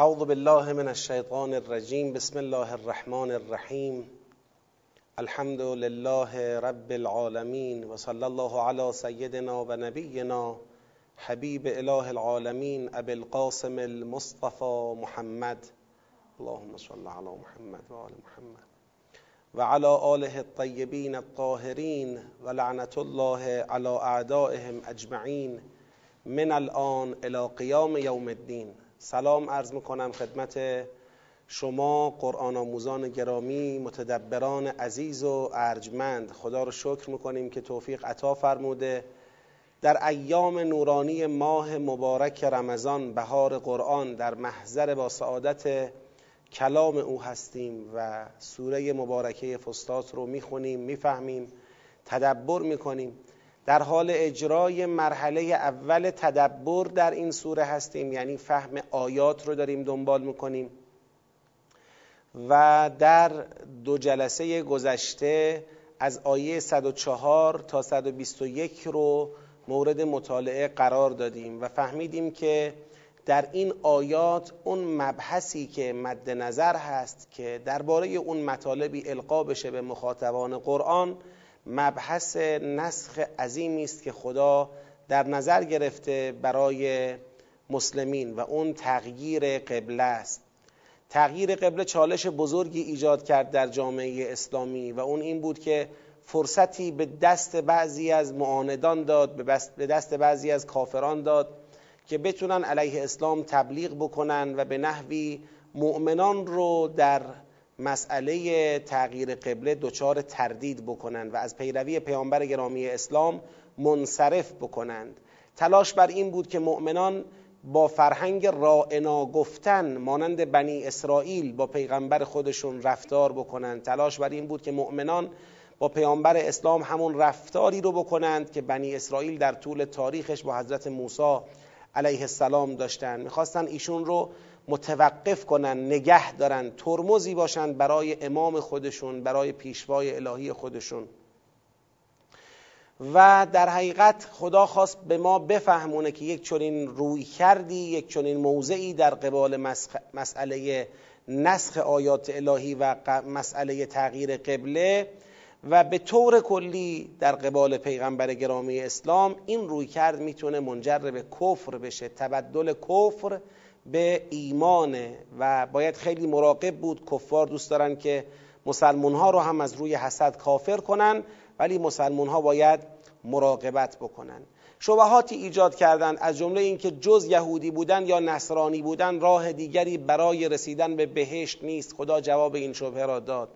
اعوذ بالله من الشیطان الرجیم بسم الله الرحمن الرحیم. الحمد لله رب العالمین و صلی الله علی سیدنا و نبینا حبیب اله العالمین ابی القاسم المصطفى محمد. اللهم صل علی محمد و آل محمد. و علی آله الطیبین الطاهرین و لعنت الله علی اعدائهم اجمعین. من الان الى قیام یوم الدین. سلام عرض می‌کنم خدمت شما قرآن آموزان گرامی متدبران عزیز و ارجمند. خدا رو شکر می‌کنیم که توفیق عطا فرموده. در ایام نورانی ماه مبارک رمضان بهار قرآن در محضر با سعادت کلام او هستیم و سوره مبارکه فستات رو می‌خونیم می‌فهمیم تدبر می‌کنیم. در حال اجرای مرحله اول تدبر در این سوره هستیم یعنی فهم آیات رو داریم دنبال می‌کنیم. و در دو جلسه گذشته از آیه 104 تا 121 رو مورد مطالعه قرار دادیم و فهمیدیم که در این آیات اون مبحثی که مد نظر هست که درباره اون مطالبی القا بشه به مخاطبان قرآن مبحث نسخ عظیمی است که خدا در نظر گرفته برای مسلمین و اون تغییر قبله است. تغییر قبله چالش بزرگی ایجاد کرد در جامعه اسلامی و اون این بود که فرصتی به دست بعضی از معاندان داد به دست بعضی از کافران داد که بتونن علیه اسلام تبلیغ بکنن و به نحوی مؤمنان رو در مسئله تغییر قبله دچار تردید بکنند و از پیروی پیامبر گرامی اسلام منصرف بکنند. تلاش بر این بود که مؤمنان با فرهنگ رائنا گفتن مانند بنی اسرائیل با پیغمبر خودشون رفتار بکنند. تلاش بر این بود که مؤمنان با پیامبر اسلام همون رفتاری رو بکنند که بنی اسرائیل در طول تاریخش با حضرت موسی علیه السلام داشتن. می‌خواستن ایشون رو متوقف کنن نگه دارن ترمزی باشند برای امام خودشون برای پیشوای الهی خودشون. و در حقیقت خدا خواست به ما بفهمونه که یک چنین روی کردی یک چنین موضعی در قبال مسئله نسخ آیات الهی و مسئله تغییر قبله و به طور کلی در قبال پیغمبر گرامی اسلام این روی کرد می‌تونه منجر به کفر بشه تبدل کفر به ایمانه و باید خیلی مراقب بود. کفار دوست دارن که مسلمون ها رو هم از روی حسد کافر کنن ولی مسلمون ها باید مراقبت بکنن. شبهاتی ایجاد کردند از جمله اینکه جز یهودی بودن یا نصرانی بودن راه دیگری برای رسیدن به بهشت نیست. خدا جواب این شبهه را داد.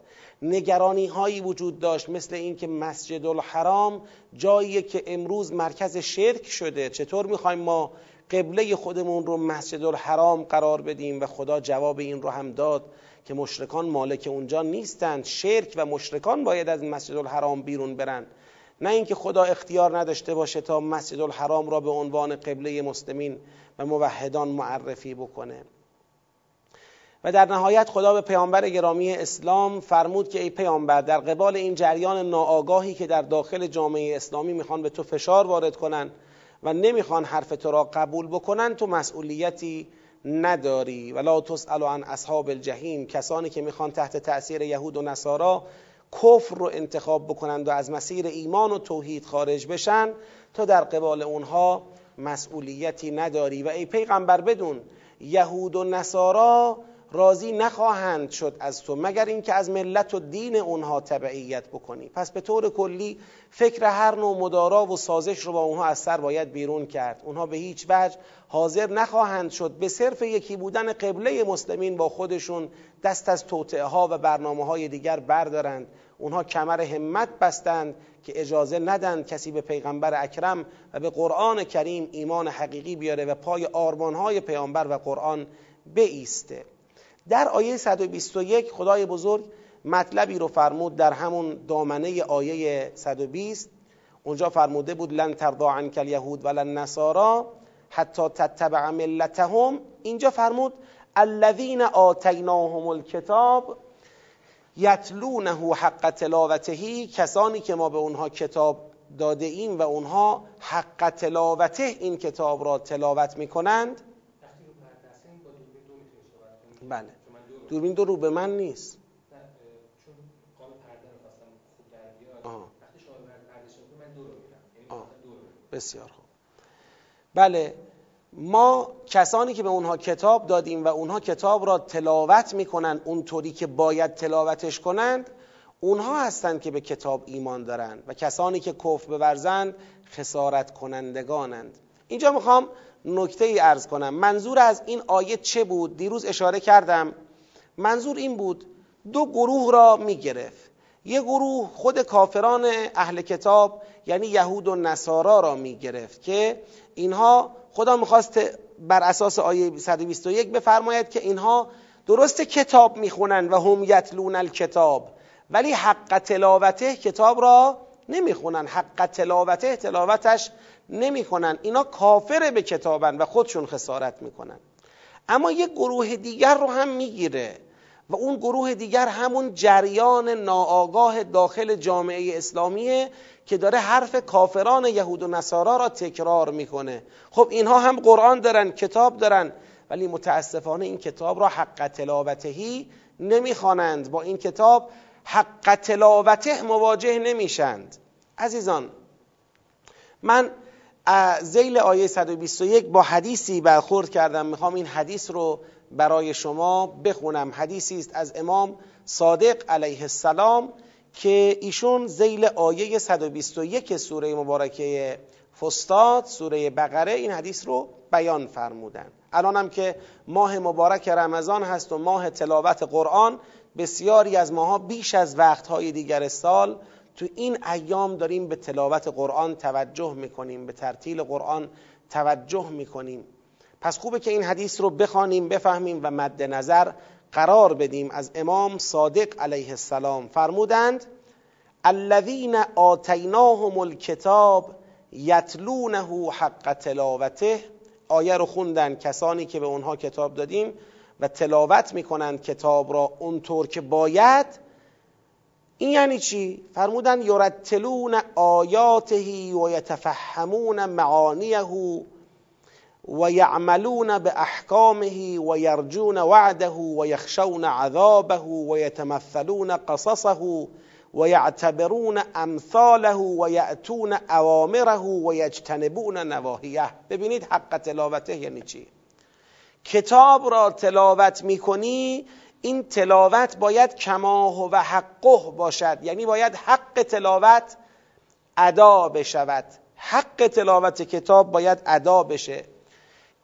نگرانی هایی وجود داشت مثل اینکه مسجد الحرام جایی که امروز مرکز شرک شده. چطور می‌خوایم ما قبله خودمون رو مسجد الحرام قرار بدیم و خدا جواب این رو هم داد که مشرکان مالک اونجا نیستند. شرک و مشرکان باید از مسجد الحرام بیرون برن نه اینکه خدا اختیار نداشته باشه تا مسجد الحرام را به عنوان قبله مسلمین و موحدان معرفی بکنه. و در نهایت خدا به پیامبر گرامی اسلام فرمود که ای پیامبر در قبال این جریان ناآگاهی که در داخل جامعه اسلامی می‌خوان به تو فشار وارد کنن و نمی‌خوان حرف تو را قبول بکنن تو مسئولیتی نداری. ولا تسأل عن اصحاب الجحیم کسانی که می‌خوان تحت تأثیر یهود و نصارا کفر رو انتخاب بکنند و از مسیر ایمان و توحید خارج بشن تا در قبال اونها مسئولیتی نداری. و ای پیغمبر بدون یهود و نصارا راضی نخواهند شد از تو مگر اینکه از ملت و دین اونها تبعیت بکنی. پس به طور کلی فکر هر نوع مدارا و سازش رو با اونها از سر باید بیرون کرد. اونها به هیچ وجه حاضر نخواهند شد. به صرف یکی بودن قبله مسلمین با خودشون دست از توطعه ها و برنامه های دیگر بردارند. اونها کمر همت بستند که اجازه ندند کسی به پیغمبر اکرم و به قرآن کریم ایمان حقیقی بیاره و پای آرمان های پیامبر و قرآن بیسته. در آیه 121 خدای بزرگ مطلبی رو فرمود در همون دامنه آیه 120 اونجا فرموده بود لن ترضا عنک الیهود ولن نصارا حتی تتبع ملتهم. اینجا فرمود الذین آتیناهم الکتاب یتلونه حق تلاوته کسانی که ما به اونها کتاب داده ایم و اونها حق تلاوته این کتاب را تلاوت می‌کنند. بله. دوربین دو رو به من نیست. بسیار خوب. بله. ما کسانی که به اونها کتاب دادیم و اونها کتاب را تلاوت می‌کنن اونطوری که باید تلاوتش کنند اونها هستند که به کتاب ایمان دارند و کسانی که کفر بورزند خسارت کنندگانند. اینجا می‌خوام نکته ای ارز کنم. منظور از این آیه چه بود؟ دیروز اشاره کردم. منظور این بود دو گروه را می‌گرفت. یه گروه خود کافران اهل کتاب یعنی یهود و نصارا را می‌گرفت که اینها خدا می‌خواست بر اساس آیه 121 بفرماید که اینها درست کتاب می‌خونن و هم یتلون الکتاب ولی حق تلاوته کتاب را نمی‌خونن. حق تلاوته تلاوتش نمی‌کنن. اینا کافر به کتابن و خودشون خسارت می‌کنن. اما یک گروه دیگر رو هم می‌گیره و اون گروه دیگر همون جریان ناآگاه داخل جامعه اسلامیه که داره حرف کافران یهود و نصارا را تکرار می‌کنه. خب اینها هم قرآن دارن کتاب دارن ولی متاسفانه این کتاب را حق تلاوتهی نمی‌خوانند. با این کتاب حق تلاوته مواجه نمیشند. عزیزان من زیل آیه 121 با حدیثی برخورد کردم. می‌خوام این حدیث رو برای شما بخونم. حدیثی است از امام صادق علیه السلام که ایشون زیل آیه 121 سوره مبارکه فستاد سوره بقره این حدیث رو بیان فرمودن. الانم که ماه مبارک رمضان هست و ماه تلاوت قرآن بسیاری از ماها بیش از وقتهای دیگر سال تو این ایام داریم به تلاوت قرآن توجه می‌کنیم به ترتیل قرآن توجه می‌کنیم. پس خوبه که این حدیث رو بخوانیم بفهمیم و مد نظر قرار بدیم. از امام صادق علیه السلام فرمودند الذین آتیناهم الکتاب یتلونه حق تلاوته. آیه رو خوندن کسانی که به اونها کتاب دادیم و تلاوت می‌کنند کتاب را اونطور که باید. این یعنی چی؟ فرمودن یرتلون آیاته و یتفهمون معانیه و یعملون به احکامه و یرجون وعده و یخشون عذابه و یتمثلون قصصه و یعتبرون امثاله و یأتون اوامره و یجتنبون نواهیه ببینید حق تلاوته یعنی چی کتاب را تلاوت می‌کنی این تلاوت باید کماه و حقه باشد. یعنی باید حق تلاوت ادا بشود. حق تلاوت کتاب باید ادا بشه.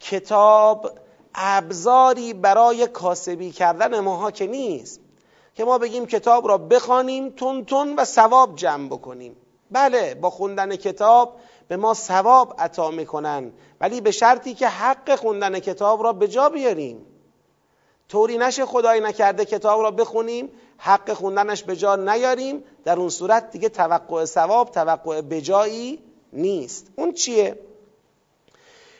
کتاب ابزاری برای کاسبی کردن ماها که نیست. که ما بگیم کتاب را بخوانیم تون تون و ثواب جمع بکنیم. بله با خوندن کتاب به ما ثواب عطا می‌کنن. ولی به شرطی که حق خوندن کتاب را به جا بیاریم. طوری نشه خدای نکرده کتاب را بخونیم حق خوندنش به جا نیاریم. در اون صورت دیگه توقع ثواب توقع بجایی نیست. اون چیه؟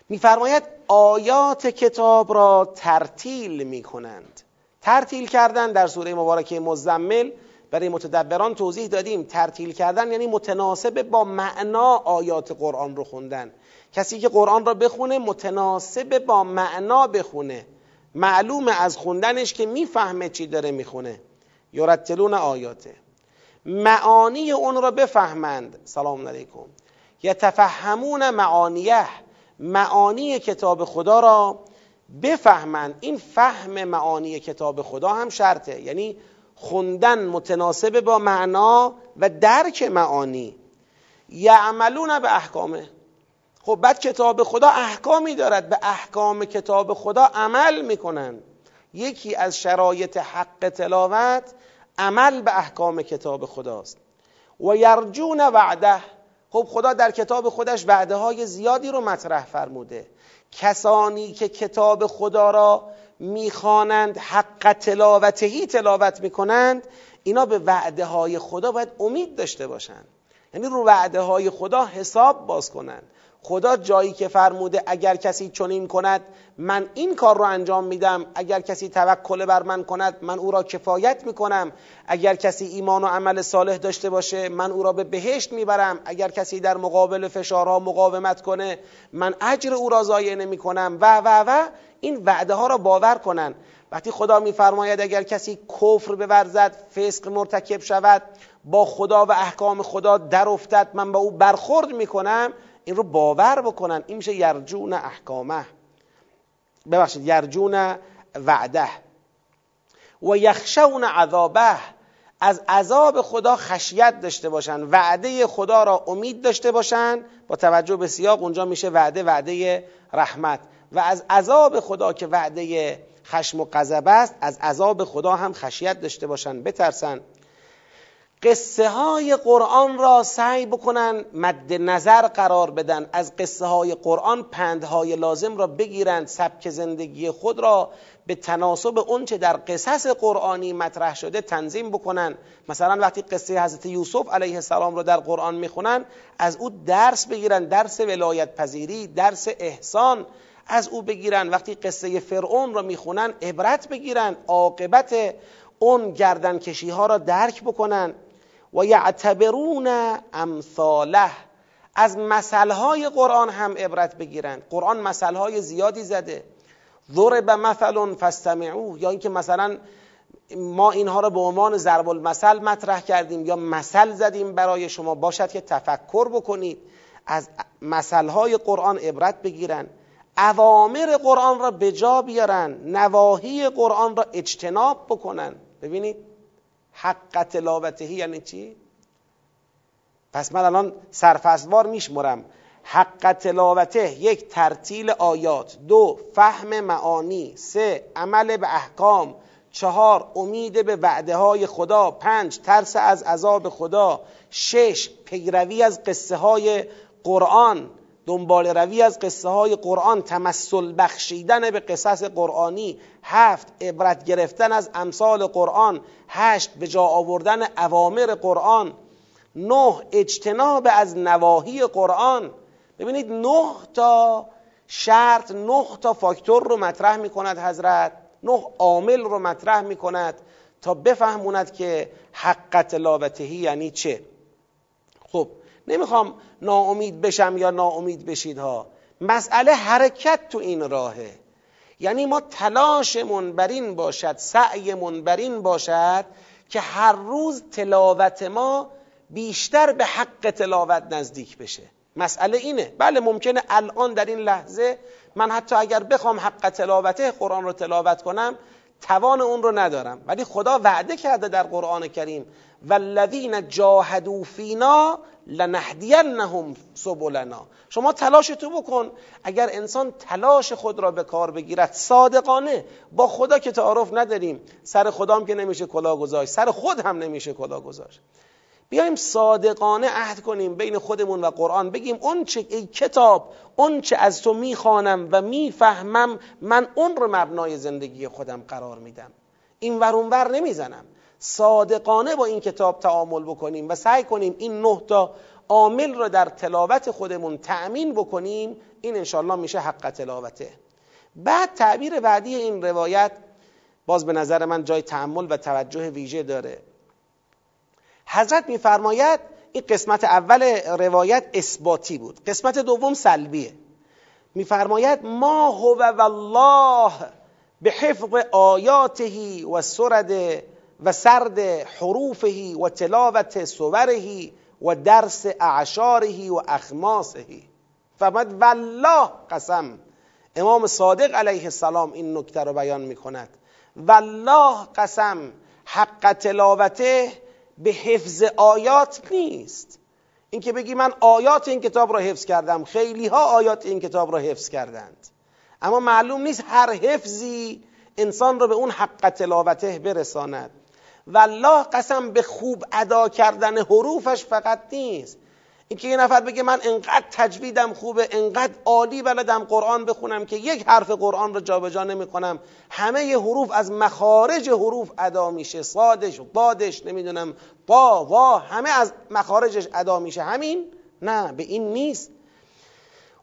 میفرماید آیات کتاب را ترتیل می‌کنند. ترتیل کردن در سوره مبارکه مزمل برای متدبران توضیح دادیم. ترتیل کردن یعنی متناسب با معنا آیات قرآن رو خوندن. کسی که قرآن را بخونه متناسب با معنا بخونه. معلوم از خوندنش که می‌فهمه چی داره می‌خونه. یرتلون آیاته. معانی اون را بفهمند. سلام علیکم. یتفهمون معانیه. معانی کتاب خدا را بفهمند. این فهم معانی کتاب خدا هم شرطه. یعنی خوندن متناسب با معنا و درک معانی. یعملون به احکامه. خب بعد کتاب خدا احکامی دارد. به احکام کتاب خدا عمل می‌کنن. یکی از شرایط حق تلاوت عمل به احکام کتاب خداست. و یرجون وعده. خب خدا در کتاب خودش وعده های زیادی رو مطرح فرموده. کسانی که کتاب خدا را می‌خوانند حق تلاوتهی تلاوت می‌کنند اینا به وعده های خدا باید امید داشته باشند. یعنی رو وعده های خدا حساب باز کنند. خدا جایی که فرموده اگر کسی چنین کند من این کار رو انجام میدم. اگر کسی توکل بر من کند من او را کفایت می‌کنم. اگر کسی ایمان و عمل صالح داشته باشه من او را به بهشت می‌برم. اگر کسی در مقابل فشارها مقاومت کنه من اجر او را ضایع نمی‌کنم و و و این وعده ها را باور کنن. وقتی خدا میفرماید اگر کسی کفر بورزد فسق مرتکب شود با خدا و احکام خدا در افتد من با او برخورد می‌کنم این رو باور بکنن. این میشه یرجون احکامه. ببخشید یرجون وعده. و یخشون عذابه. از عذاب خدا خشیت داشته باشن. وعده خدا را امید داشته باشن. با توجه به سیاق اونجا میشه وعده وعده رحمت. و از عذاب خدا که وعده خشم و غضب است از عذاب خدا هم خشیت داشته باشن. بترسن. قصه های قرآن را سعی بکنن مد نظر قرار بدن از قصه های قرآن پندهای لازم را بگیرند سبک زندگی خود را به تناسب اونچه در قصص قرآنی مطرح شده تنظیم بکنن. مثلا وقتی قصه حضرت یوسف علیه السلام را در قرآن می‌خونن از او درس بگیرن درس ولایت پذیری درس احسان از او بگیرن. وقتی قصه فرعون را می‌خونن عبرت بگیرن عاقبت اون گردن کشی ها را درک بکنن. و یعتبرون امثاله از مثلهای قرآن هم عبرت بگیرن قرآن مثلهای زیادی زده. ضرب مثل فاستمعوه. یا اینکه مثلا ما اینها را به عنوان ضرب المثل مطرح کردیم یا مثل زدیم برای شما. باشد که تفکر بکنید. از مثلهای قرآن عبرت بگیرن اوامر قرآن را به جا بیارن نواهی قرآن را اجتناب بکنن ببینید. حق تلاوتهی یعنی چی؟ پس من الان سرفصلوار میشمرم حق تلاوته یک ترتیل آیات دو فهم معانی سه عمل به احکام چهار امید به وعده های خدا پنج ترس از عذاب خدا شش پیروی از قصه های قرآن دنبال روی از قصه های قرآن تمثل بخشیدن به قصص قرآنی هفت عبرت گرفتن از امثال قرآن هشت به جا آوردن اوامر قرآن نه اجتناب از نواهی قرآن. ببینید نه تا شرط نه تا فاکتور رو مطرح می کند حضرت نه عامل رو مطرح می کند تا بفهموند که حق تلاوتهی یعنی چه. خب نمی‌خوام ناامید بشم یا ناامید بشید ها مسئله حرکت تو این راهه. یعنی ما تلاشمون بر این باشد سعیمون بر این باشد که هر روز تلاوت ما بیشتر به حق تلاوت نزدیک بشه. مسئله اینه. بله ممکنه الان در این لحظه من حتی اگر بخوام حق تلاوته قرآن رو تلاوت کنم توان اون رو ندارم. ولی خدا وعده کرده در قرآن کریم والذین جاهدوا فینا لنهدینهم سبلنا. شما تلاش تو بکن. اگر انسان تلاش خود را به کار بگیرد صادقانه با خدا که تعارف نداریم سر خدام که نمیشه کلا گذاشت سر خود هم نمیشه کلا گذاشت بیایم صادقانه عهد کنیم بین خودمون و قرآن. بگیم اون چه ای کتاب اون چه از تو می‌خوانم و می‌فهمم من اون رو مبنای زندگی خودم قرار میدم. این ور نمی‌زنم. صادقانه با این کتاب تعامل بکنیم و سعی کنیم این نه تا عامل رو در تلاوت خودمون تأمین بکنیم. این انشالله میشه حق تلاوته. بعد تعبیر بعدی این روایت باز به نظر من جای تعمل و توجه ویژه داره. حضرت میفرماید این قسمت اول روایت اثباتی بود. قسمت دوم سلبیه. میفرماید ما هو والله به حفظ آیاته و سرد و سرد حروفه و تلاوت سوره و درس اعشاره و اخماسه. فرماید والله قسم امام صادق علیه السلام این نکته رو بیان می کند والله قسم حق تلاوته به حفظ آیات نیست. اینکه بگی من آیات این کتاب را حفظ کردم خیلی ها آیات این کتاب را حفظ کردند. اما معلوم نیست هر حفظی انسان را به اون حق تلاوته برساند. والله قسم به خوب ادا کردن حروفش فقط نیست. اینکه یه نفر بگه من انقدر تجویدم خوبه انقدر عالی بلدم قرآن بخونم که یک حرف قرآن رو جابجا نمی‌کنم. همه ی حروف از مخارج حروف ادا میشه. صادش بادش نمی‌دونم با وا همه از مخارجش ادا میشه. همین؟ نه به این نیست.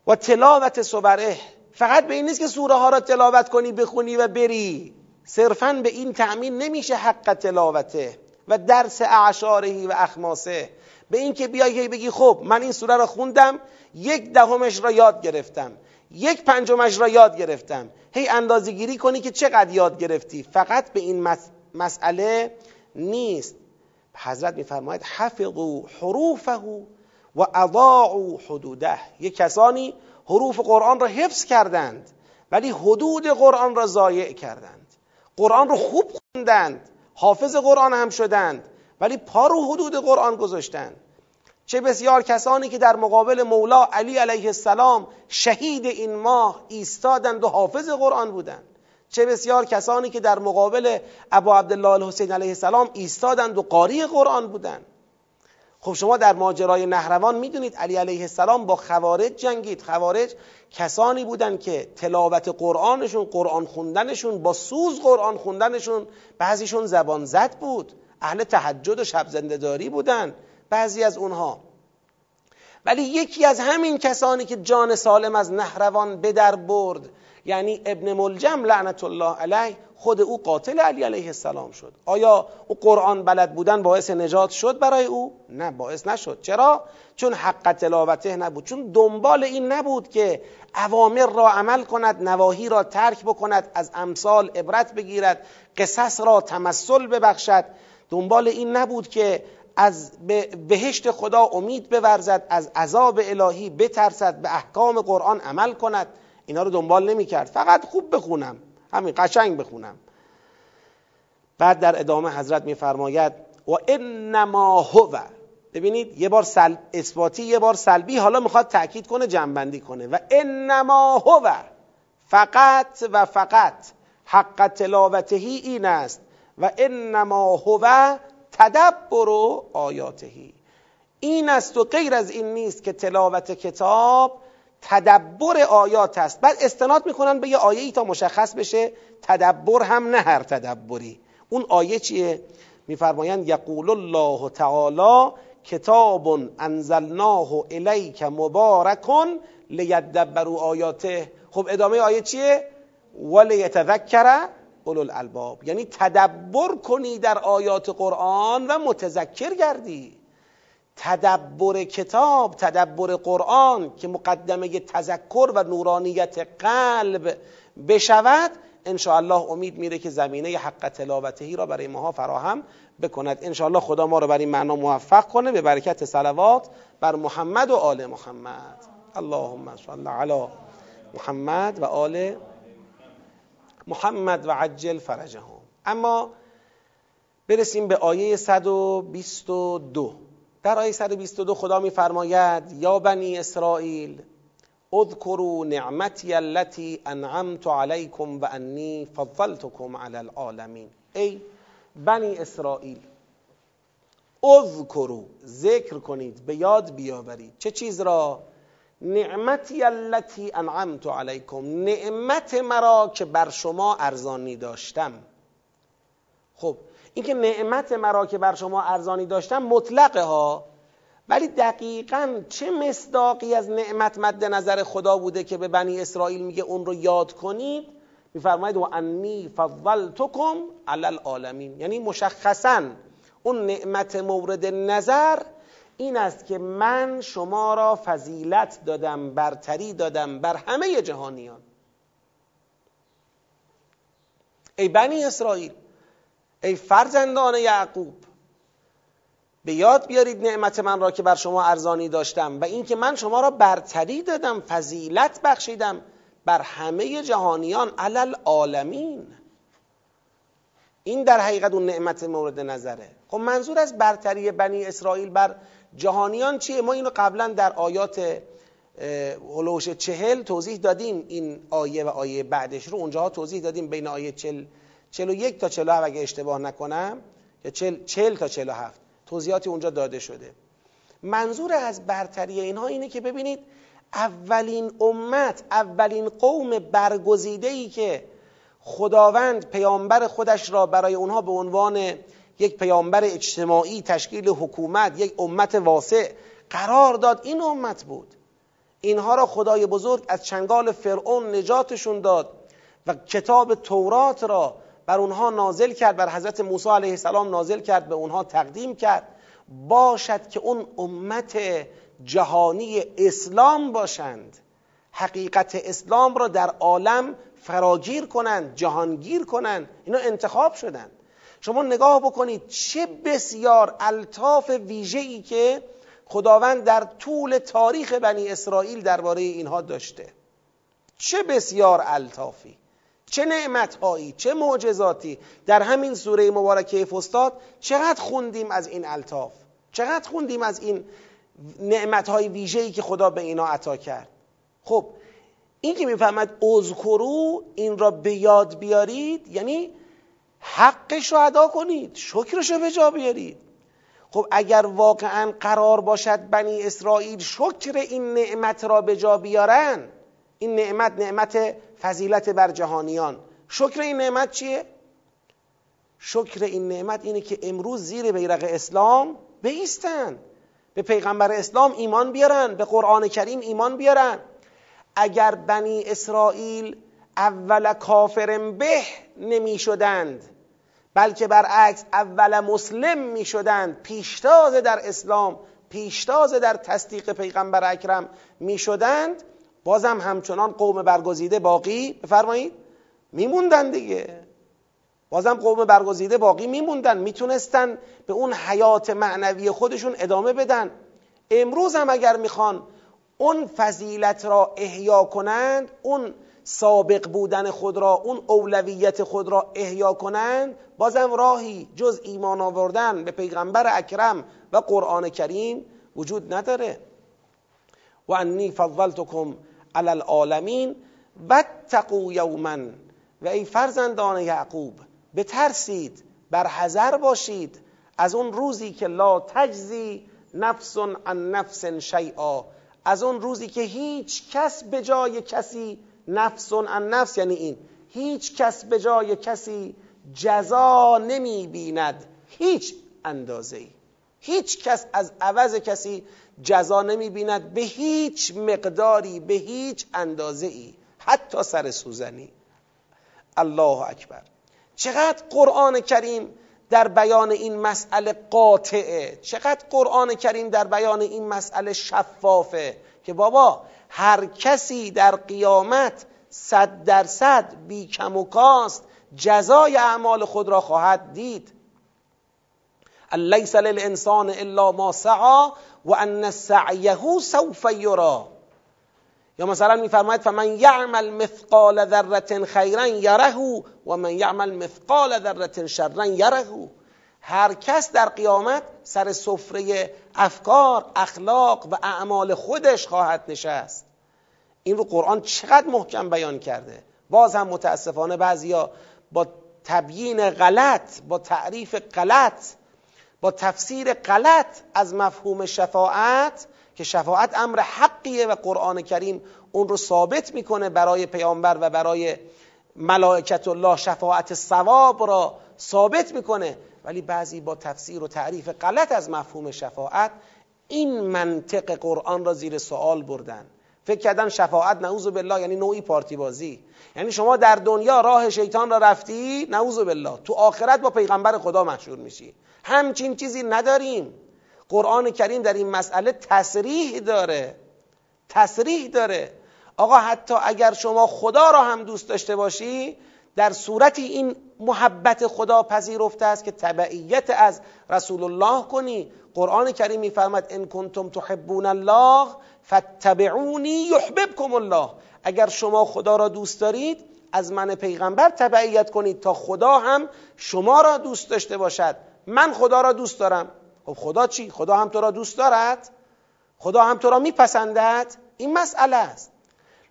و تلاوت سوره فقط به این نیست که سوره ها را تلاوت کنی بخونی و بری. صرفا به این تأمین نمیشه حق تلاوته و درس اعشارهی و اخماسه. به این که بیای بگی خب من این سوره را خوندم یک دهمش را یاد گرفتم یک پنجمش را یاد گرفتم. هی اندازه گیری کنی که چقدر یاد گرفتی. فقط به این مسئله نیست. حضرت میفرماید حفظوا حروفه و اضاعوا حدوده. یک کسانی حروف قرآن را حفظ کردند ولی حدود قرآن را ضایع کردند. قرآن رو خوب خوندند حافظ قرآن هم شدند. ولی پا رو حدود قرآن گذاشتند چه بسیار کسانی که در مقابل مولا علی علیه السلام شهید این ماه ایستادند و حافظ قرآن بودند. چه بسیار کسانی که در مقابل ابا عبدالله الحسین علیه السلام ایستادند و قاری قرآن بودند. خب شما در ماجرای نهروان می‌دونید علی علیه السلام با خوارج جنگید. خوارج کسانی بودند که تلاوت قرآنشون قرآن خوندنشون با سوز قرآن خوندنشون بعضیشون زبان زد بود. اهل تهجد و شب زندهداری بودند بعضی از اونها. ولی یکی از همین کسانی که جان سالم از نهروان به در برد یعنی ابن ملجم لعنت الله علیه خود او قاتل علی علیه السلام شد. آیا او قرآن بلد بودن باعث نجات شد برای او؟ نه باعث نشد. چرا؟ چون حق تلاوته نبود. چون دنبال این نبود که اوامر را عمل کند نواهی را ترک بکند از امثال عبرت بگیرد قصص را تمثل ببخشد. دنبال این نبود که از بهشت خدا امید بورزد از عذاب الهی بترسد به احکام قرآن عمل کند. اینا رو دنبال نمی کرد فقط خوب بخونم. همین قشنگ بخونم. بعد در ادامه حضرت میفرماید و انما هو. ببینید یه بار سل... اثباتی یه بار سلبی. حالا می‌خواد تاکید کنه جنبندی کنه. و انما هو. فقط و فقط. حق تلاوتهی این است. و انما هو تدبر آیاتهی این است و غیر از این نیست که تلاوت کتاب تدبر آیات است. بعد استناد می‌کنن به یه آیه ای تا مشخص بشه تدبر هم نه هر تدبری. اون آیه چیه؟ میفرمایند یقول الله تعالی کتاب انزلناه الیک مبارکن لیدبروا آیاته. خب ادامه آیه چیه؟ ولیتذکر اولو الالباب یعنی تدبر کنی در آیات قرآن و متذکر گردی. تدبر کتاب تدبر قرآن که مقدمه تذکر و نورانیت قلب بشود الله امید میره که زمینه حق تلاوتهی را برای ماها فراهم بکند. الله خدا ما رو بر این معنا موفق کنه. به برکت صلوات بر محمد و آل محمد. اللهم صل علی محمد و آل محمد و عجل فرجهم. اما برسیم به آیه 122 در آیه 122 خدا میفرماید یا بنی اسرائیل اذکروا نعمتی التي انعمت علیکم و انی فضلتکم علی العالمین. ای بنی اسرائیل اذکروا ذکر کنید به یاد بیاورید. چه چیز را؟ نعمتی التي انعمت علیکم. نعمت مرا که بر شما ارزانی داشتم. خب اینکه نعمت مرا که بر شما ارزانی داشتم مطلقه ها ولی دقیقا چه مصداقی از نعمت مد نظر خدا بوده که به بنی اسرائیل میگه اون رو یاد کنید؟ میفرماید و انی فضلتکم علی العالمین. یعنی مشخصا اون نعمت مورد نظر این است که من شما را فضیلت دادم برتری دادم بر همه جهانیان. ای بنی اسرائیل ای فرزندان یعقوب به یاد بیارید نعمت من را که بر شما ارزانی داشتم و اینکه من شما را برتری دادم فضیلت بخشیدم بر همه جهانیان علل عالمین این در حقیقت اون نعمت مورد نظره. خب منظور از برتری بنی اسرائیل بر جهانیان چیه؟ ما اینو قبلا در آیات هلوش چهل توضیح دادیم این آیه و آیه بعدش رو. اونجاها توضیح دادیم بین آیه چل چل و یک تا چل اگه اشتباه نکنم یا چل, چل تا چل و هفت. توضیحاتی اونجا داده شده. منظور از برتری اینها اینه که ببینید اولین امت اولین قوم برگزیده ای که خداوند پیامبر خودش را برای اونها به عنوان یک پیامبر اجتماعی تشکیل حکومت یک امت واسع قرار داد. این امت بود. اینها را خدای بزرگ از چنگال فرعون نجاتشون داد و کتاب تورات را بر اونها نازل کرد بر حضرت موسی علیه السلام نازل کرد به اونها تقدیم کرد. باشد که اون امت جهانی اسلام باشند. حقیقت اسلام را در عالم فراگیر کنند جهانگیر کنند. اینا انتخاب شدند شما نگاه بکنید چه بسیار الطاف ویژه‌ای که خداوند در طول تاریخ بنی اسرائیل درباره اینها داشته. چه بسیار الطافی. چه نعمتهایی چه معجزاتی. در همین سوره مبارکه فستاد چقدر خوندیم از این الطاف. چقدر خوندیم از این نعمتهای ویژه‌ای که خدا به اینا عطا کرد. خب این که می‌فهمد اذکرو این را به یاد بیارید یعنی حقش رو ادا کنید شکرش رو به جا بیارید. خب اگر واقعا قرار باشد بنی اسرائیل شکر این نعمت را به جا بیارن این نعمت نعمت فضیلت بر جهانیان. شکر این نعمت چیه؟ شکر این نعمت اینه که امروز زیر بیرق اسلام بیستن. به پیغمبر اسلام ایمان بیارن به قرآن کریم ایمان بیارن. اگر بنی اسرائیل اول کافر به نمی شدند بلکه برعکس اول مسلم می شدند پیشتاز در اسلام پیشتاز در تصدیق پیغمبر اکرم می شدند بازم همچنان قوم برگزیده باقی بفرمایید. میموندن دیگه. بازم قوم برگزیده باقی میموندن. می‌تونستن به اون حیات معنوی خودشون ادامه بدن. امروز هم اگر می‌خوان اون فضیلت را احیا کنند اون سابق بودن خود را اون اولویت خود را احیا کنند بازم راهی جز ایمان آوردن به پیغمبر اکرم و قرآن کریم وجود نداره. و انی فضلتکم علی العالمین واتقوا یوما. و ای فرزندان یعقوب بترسید بر حذر باشید از اون روزی که لا تجزی نفس عن نفس شیئا. از اون روزی که هیچ کس به جای کسی نفس عن نفس یعنی این. هیچ کس به جای کسی جزا نمی بیند هیچ اندازه ای هیچ کس از عوض کسی جزا نمی بیند به هیچ مقداری به هیچ اندازه ای حتی سر سوزنی. الله اکبر. چقدر قرآن کریم در بیان این مسئله قاطعه. چقدر قرآن کریم در بیان این مسئله شفافه. که بابا هر کسی در قیامت صد درصد بی کم و کاست جزای اعمال خود را خواهد دید. لیس للانسان الا ما سعا و ان سعیه سوف یرا یا مثلا میفرماید فمن یعمل مثقال ذره خیرا یره و من یعمل مثقال ذره شرا یره. هر کس در قیامت سر سفره افکار اخلاق و اعمال خودش خواهد نشست. این رو قرآن چقدر محکم بیان کرده. باز هم متاسفانه بعضیا با تبیین غلط با تعریف غلط با تفسیر غلط از مفهوم شفاعت که شفاعت امر حقیه و قرآن کریم اون رو ثابت می‌کنه برای پیامبر و برای ملائکت الله شفاعت ثواب را ثابت می‌کنه. ولی بعضی با تفسیر و تعریف غلط از مفهوم شفاعت این منطق قرآن را زیر سوال بردن. فکر کردن شفاعت نعوذ بالله یعنی نوعی پارتی بازی یعنی شما در دنیا راه شیطان را رفتی نعوذ بالله. تو آخرت با پیغمبر خدا مشهور میشی. همچین چیزی نداریم. قرآن کریم در این مسئله تصریح داره. تصریح داره. آقا حتی اگر شما خدا را هم دوست داشته باشی در صورتی این محبت خدا پذیرفته است که تبعیت از رسول الله کنی. قرآن کریم میفرماد ان کنتم تحبون الله فاتبعونی یحببکم الله. اگر شما خدا را دوست دارید از من پیغمبر تبعیت کنید تا خدا هم شما را دوست داشته باشد. من خدا را دوست دارم. خب خدا چی؟ خدا هم تو را دوست دارد. خدا هم تو را میپسندد. این مسئله است.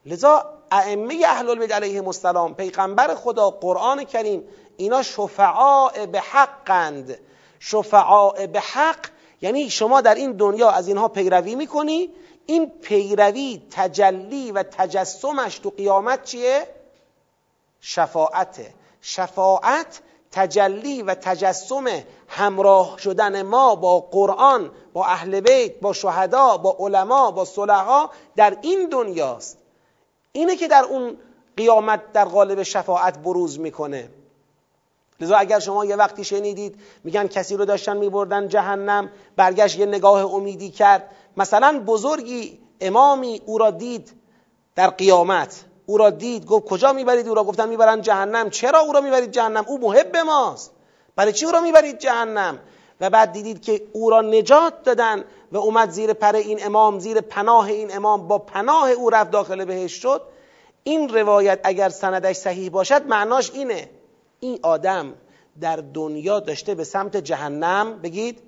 لذا ائمه اهل البیت علیهم السلام پیغمبر خدا قرآن کریم اینا شفعاء به حقند. شفعاء به حق یعنی شما در این دنیا از اینها پیروی می‌کنی. این پیروی تجلی و تجسمش تو قیامت چیه؟ شفاعته. شفاعت تجلی و تجسم همراه شدن ما با قرآن با اهل بیت با شهدا با علما با صلحا در این دنیاست. اینه که در اون قیامت در قالب شفاعت بروز می‌کنه. لذا اگر شما یه وقتی شنیدید میگن کسی رو داشتن میبردن جهنم برگشت یه نگاه امیدی کرد. مثلا بزرگی امامی او را دید در قیامت. او را دید گفت کجا می‌برید؟ او را گفتن می‌برن جهنم. چرا او را می‌برید جهنم؟ او محب ماست. برای چی او را می‌برید جهنم؟ و بعد دیدید که او را نجات دادن و اومد زیر پر این امام زیر پناه این امام. با پناه او رفت داخل بهش شد. این روایت اگر سندش صحیح باشد معناش اینه. این آدم در دنیا داشته به سمت جهنم بگید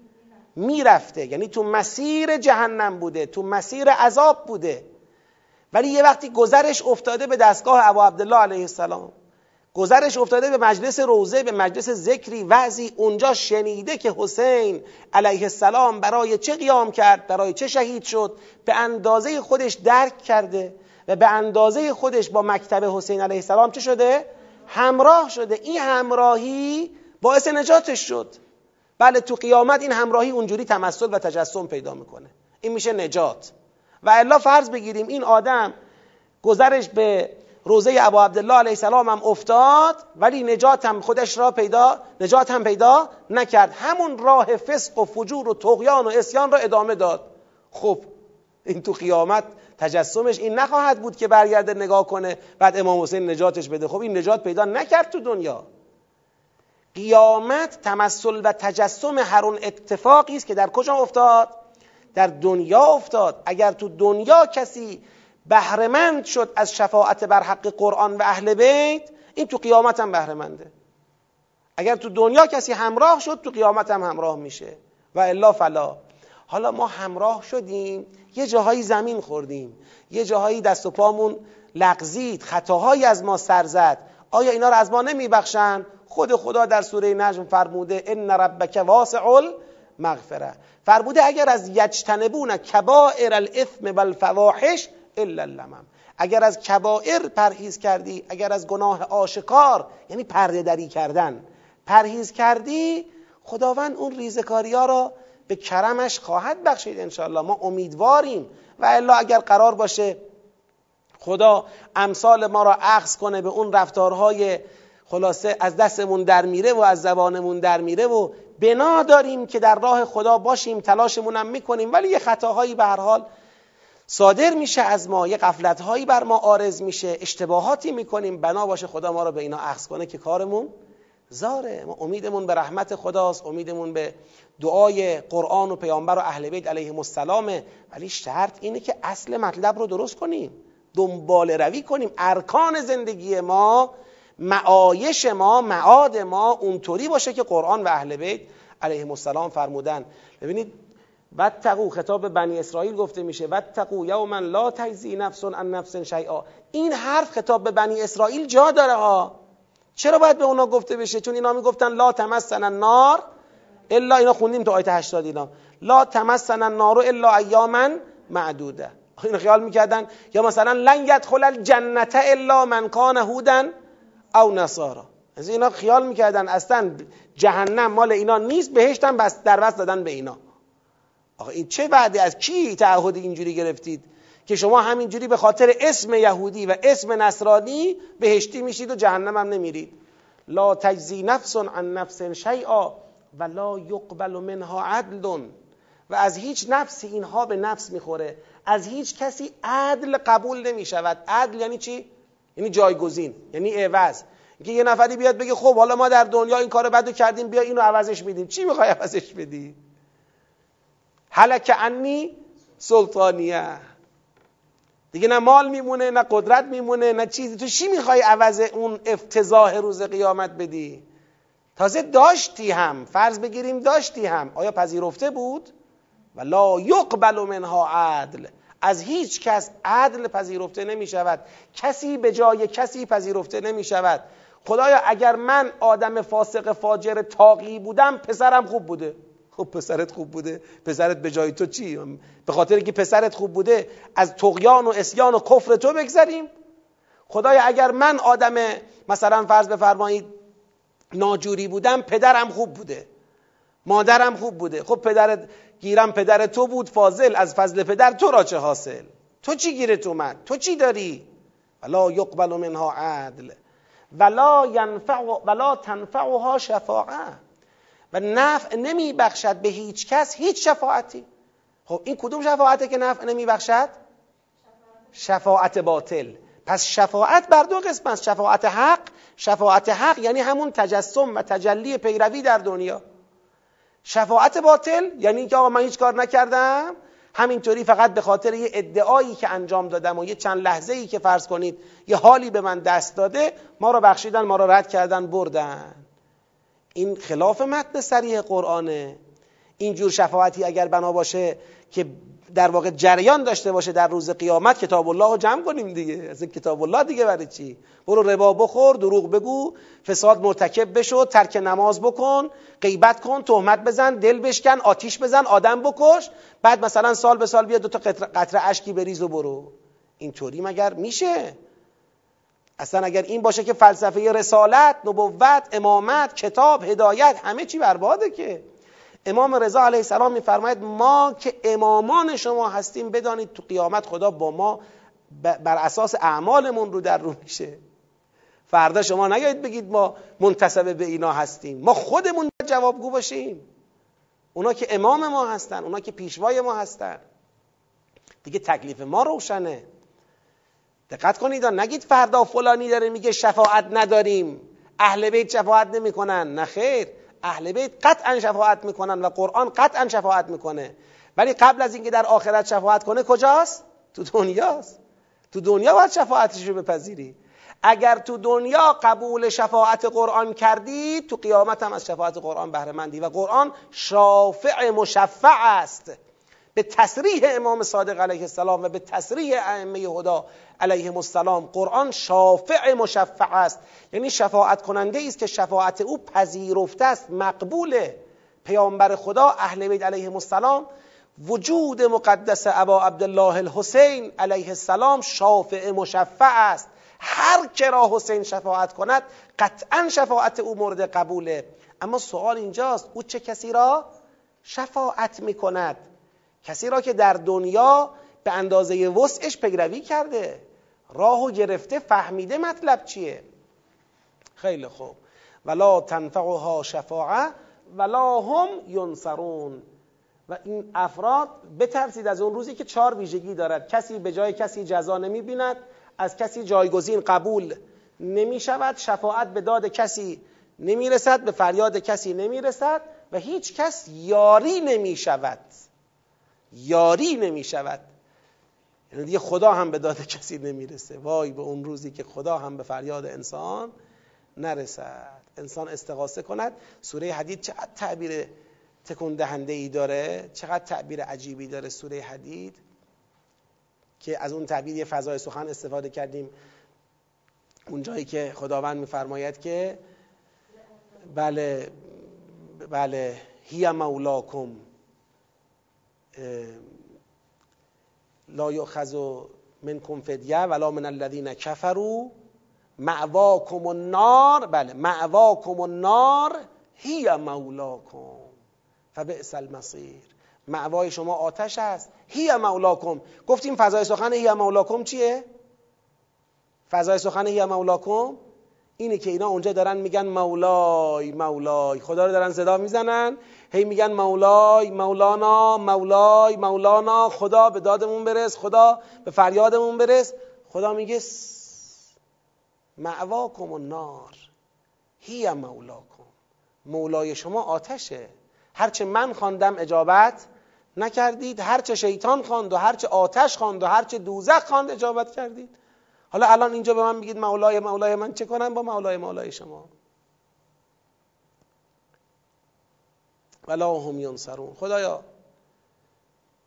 می‌رفته. یعنی تو مسیر جهنم بوده تو مسیر عذاب بوده. ولی یه وقتی گذرش افتاده به دستگاه ابو عبدالله علیه السلام. گذرش افتاده به مجلس روزه به مجلس ذکری وعظی اونجا شنیده که حسین علیه السلام برای چه قیام کرد برای چه شهید شد به اندازه خودش درک کرده و به اندازه خودش با مکتب حسین علیه السلام چه شده؟ همراه شده. این همراهی باعث نجاتش شد. بله تو قیامت این همراهی اونجوری تمثل و تجسم پیدا می‌کنه. این میشه نجات. و الا فرض بگیریم این آدم گذرش به روزه ابا عبدالله علیه السلام هم افتاد ولی نجات هم خودش را پیدا نجات هم پیدا نکرد. همون راه فسق و فجور و تغیان و اسیان را ادامه داد. خب این تو قیامت تجسمش این نخواهد بود که برگرده نگاه کنه بعد امام حسین نجاتش بده. خب این نجات پیدا نکرد تو دنیا. قیامت تمثل و تجسم هر اون اتفاقی است که در کجا افتاد؟ در دنیا افتاد. اگر تو دنیا کسی بهرهمند شد از شفاعت بر حق قرآن و اهل بیت این تو قیامت هم بهرهمنده. اگر تو دنیا کسی همراه شد تو قیامت هم همراه میشه. و الا فلا. حالا ما همراه شدیم یه جاهایی زمین خوردیم یه جاهایی دست و پامون لغزید خطاهایی از ما سر زد. آیا اینا رو از ما نمیبخشن؟ خود خدا در سوره نجم فرموده ان ربک واسع المغفره فرموده اگر از یجتنبون کبائر الاثم والفواحش الا اللمم. اگر از کبائر پرهیز کردی اگر از گناه آشکار یعنی پرده دری کردن پرهیز کردی خداوند اون ریزکاری ها را به کرمش خواهد بخشید انشاءالله. ما امیدواریم. و الا اگر قرار باشه خدا امثال ما را عکس کنه به اون رفتارهای خلاصه از دستمون در میره و از زبانمون در میره و بنا داریم که در راه خدا باشیم تلاشمون هم می‌کنیم. ولی یه خطاهایی به هر حال صادر میشه از ما یه قفلتهایی بر ما آرز میشه اشتباهاتی می‌کنیم. بنا باشه خدا ما رو به اینا عکس کنه که کارمون زاره. ما امیدمون به رحمت خداست امیدمون به دعای قرآن و پیامبر و اهل بیت علیهم السلامه ولی شرط اینه که اصل مطلب رو درست کنیم دنبال روی کنیم. ارکان زندگی ما معایش ما معاد ما اونطوری باشه که قرآن و اهل بیت علیهم السلام فرمودن. ببینید واتقو خطاب بنی اسرائیل گفته میشه. واتقو یوما لا تجزی نفس عن نفس شیئا. این حرف خطاب به بنی اسرائیل جا داره ها. چرا باید به اونا گفته بشه؟ چون اینا می‌گفتن لا تمسن النار الا اینا خوندیم تو آیت 80 اینا. لا تمسن النار الا ایاما معدوده. این خیال می‌کردن یا مثلا لن یدخل الجنت الا من کان هودن او نصارا. از اینا خیال می‌کردن اصلا جهنم مال اینا نیست بهشتن بس در وصل دادن به اینا. آقا این چه وعده از کی تعهد اینجوری گرفتید که شما همینجوری به خاطر اسم یهودی و اسم نصرانی بهشتی میشید و جهنم هم نمیرید؟ لا تجزی نفس عن نفس شیئا و لا یقبل منها عدل و از هیچ نفسی اینها به نفس می‌خوره. از هیچ کسی عدل قبول نمی‌شود. عدل یعنی چی؟ یعنی جایگزین یعنی عوض. اینکه یه نفری بیاد بگه خب حالا ما در دنیا این کار بدو کردیم بیا اینو عوضش میدیم چی می‌خوای عوضش بدی؟ حلک انی سلطانیه. دیگه نه مال میمونه نه قدرت میمونه نه چیزی. تو چی می‌خوای عوض اون افتضاح روز قیامت بدی؟ تازه داشتی هم فرض بگیریم داشتی هم. آیا پذیرفته بود؟ و لا یقبل منها عدل. از هیچ کس عدل پذیرفته نمی شود کسی به جای کسی پذیرفته نمی شود خدایا اگر من آدم فاسق فاجر تاقی بودم پسرم خوب بوده. خب پسرت خوب بوده پسرت به جای تو چی؟ به خاطر که پسرت خوب بوده از تقیان و اسیان و کفر تو بگذریم. خدایا اگر من آدم مثلا فرض بفرمایید ناجوری بودم پدرم خوب بوده. مادرم خوب بوده. خب پدرت گیرم پدر تو بود فاضل از فضل پدر تو را چه حاصل؟ تو چی گیرت اومد تو چی داری؟ ولا یقبل منها عدل. ولا ينفع ولا تنفعها شفاعه و نفع نمی بخشد به هیچ کس هیچ شفاعتی. خب این کدوم شفاعته که نفع نمی بخشد شفاعت باطل. پس شفاعت بر دو قسم است. شفاعت حق شفاعت حق یعنی همون تجسم و تجلی پیروی در دنیا. شفاعت باطل یعنی اینکه آقا من هیچ کار نکردم همینطوری فقط به خاطر یه ادعایی که انجام دادم و یه چند لحظه ای که فرض کنید یه حالی به من دست داده ما رو بخشیدن ما رو رد کردن بردن. این خلاف متن سریح قرآنه. اینجور شفاعتی اگر بنا باشه که در واقع جریان داشته باشه در روز قیامت کتاب الله رو جمع کنیم دیگه. از کتاب الله دیگه برای چی؟ برو ربا بخور دروغ بگو فساد مرتکب بشو ترک نماز بکن غیبت کن تهمت بزن دل بشکن آتیش بزن آدم بکش. بعد مثلا سال به سال بیا دو تا قطره اشکی بریز و برو. اینطوری مگر میشه؟ اصلا اگر این باشه که فلسفه رسالت نبوت امامت کتاب هدایت همه چی برباده که. امام رضا علیه السلام میفرماید ما که امامان شما هستیم بدانید تو قیامت خدا با ما بر اساس اعمالمون رو در رو میشه. فردا شما نگید بگید ما منتصب به اینا هستیم. ما خودمون جوابگو باشیم. اونا که امام ما هستن اونا که پیشوای ما هستن. دیگه تکلیف ما روشنه. دقت کنید نگید فردا فلانی داره میگه شفاعت نداریم. اهل بیت شفاعت نمی‌کنن. نه خیر. اهل بیت قطعا شفاعت می‌کنن و قرآن قطعا شفاعت می‌کنه. ولی قبل از اینکه در آخرت شفاعت کنه کجاست؟ تو دنیاست. تو دنیا باید شفاعتش رو بپذیری. اگر تو دنیا قبول شفاعت قرآن کردی تو قیامت هم از شفاعت قرآن بهره مندی و قرآن شافع مشفع است. به تصریح امام صادق علیه السلام و به تصریح ائمه هدا علیه السلام. قرآن شافع مشفع است. یعنی شفاعت کننده است که شفاعت او پذیرفته است. مقبوله پیامبر خدا اهل بیت علیه السلام. وجود مقدس ابا عبدالله الحسین علیه السلام شافع مشفع است. هر که را حسین شفاعت کند قطعا شفاعت او مورد قبوله. اما سوال اینجاست او چه کسی را شفاعت می کند کسی را که در دنیا به اندازه وسعش پیروی کرده راهو گرفته فهمیده مطلب چیه؟ خیلی خوب. ولا تنفعها شفاعه ولا هم ینصرون. و این افراد بترسید از اون روزی که چهار ویژگی دارد. کسی به جای کسی جزا نمی بیند از کسی جایگزین قبول نمی شود شفاعت به داد کسی نمی رسد به فریاد کسی نمی رسد و هیچ کس یاری نمی شود یاری نمی شود یعنی دیگه خدا هم به داد کسی نمی‌رسه. وای به اون روزی که خدا هم به فریاد انسان نرسد. انسان استغاثه کند. سوره حدید چقدر تعبیر تکون دهنده ای داره؟ چقدر تعبیر عجیبی داره سوره حدید؟ که از اون تعبیر یه فضای سخن استفاده کردیم. اون جایی که خداوند میفرماید که بله بله هی مولاکم. لا یؤخذ منکم فدیه ولا من الذین کفروا. معواکم النار. بله معواکم النار هی مولاکم. فبئس المصیر. معوای شما آتش است. هی مولاکم. گفتیم فضای سخن هی مولاکم چیه؟ فضای سخن هی مولاکم؟ اینه که اینا اونجا دارن میگن مولای مولای. خدا رو دارن صدا می‌زنن. هی میگن مولای مولانا مولای مولانا خدا به دادمون برس خدا به فریادمون برس. خدا میگه معواکم النار. هی مولاکم. مولای شما آتشه. هرچه من خواندم اجابت نکردید. هرچه شیطان خواند و هرچه آتش خواند و هرچه دوزخ خواند اجابت کردید. حالا الان اینجا به من میگید مولای مولای من چه کنم با مولای مولای شما؟ ولا هم ینصرون خدایا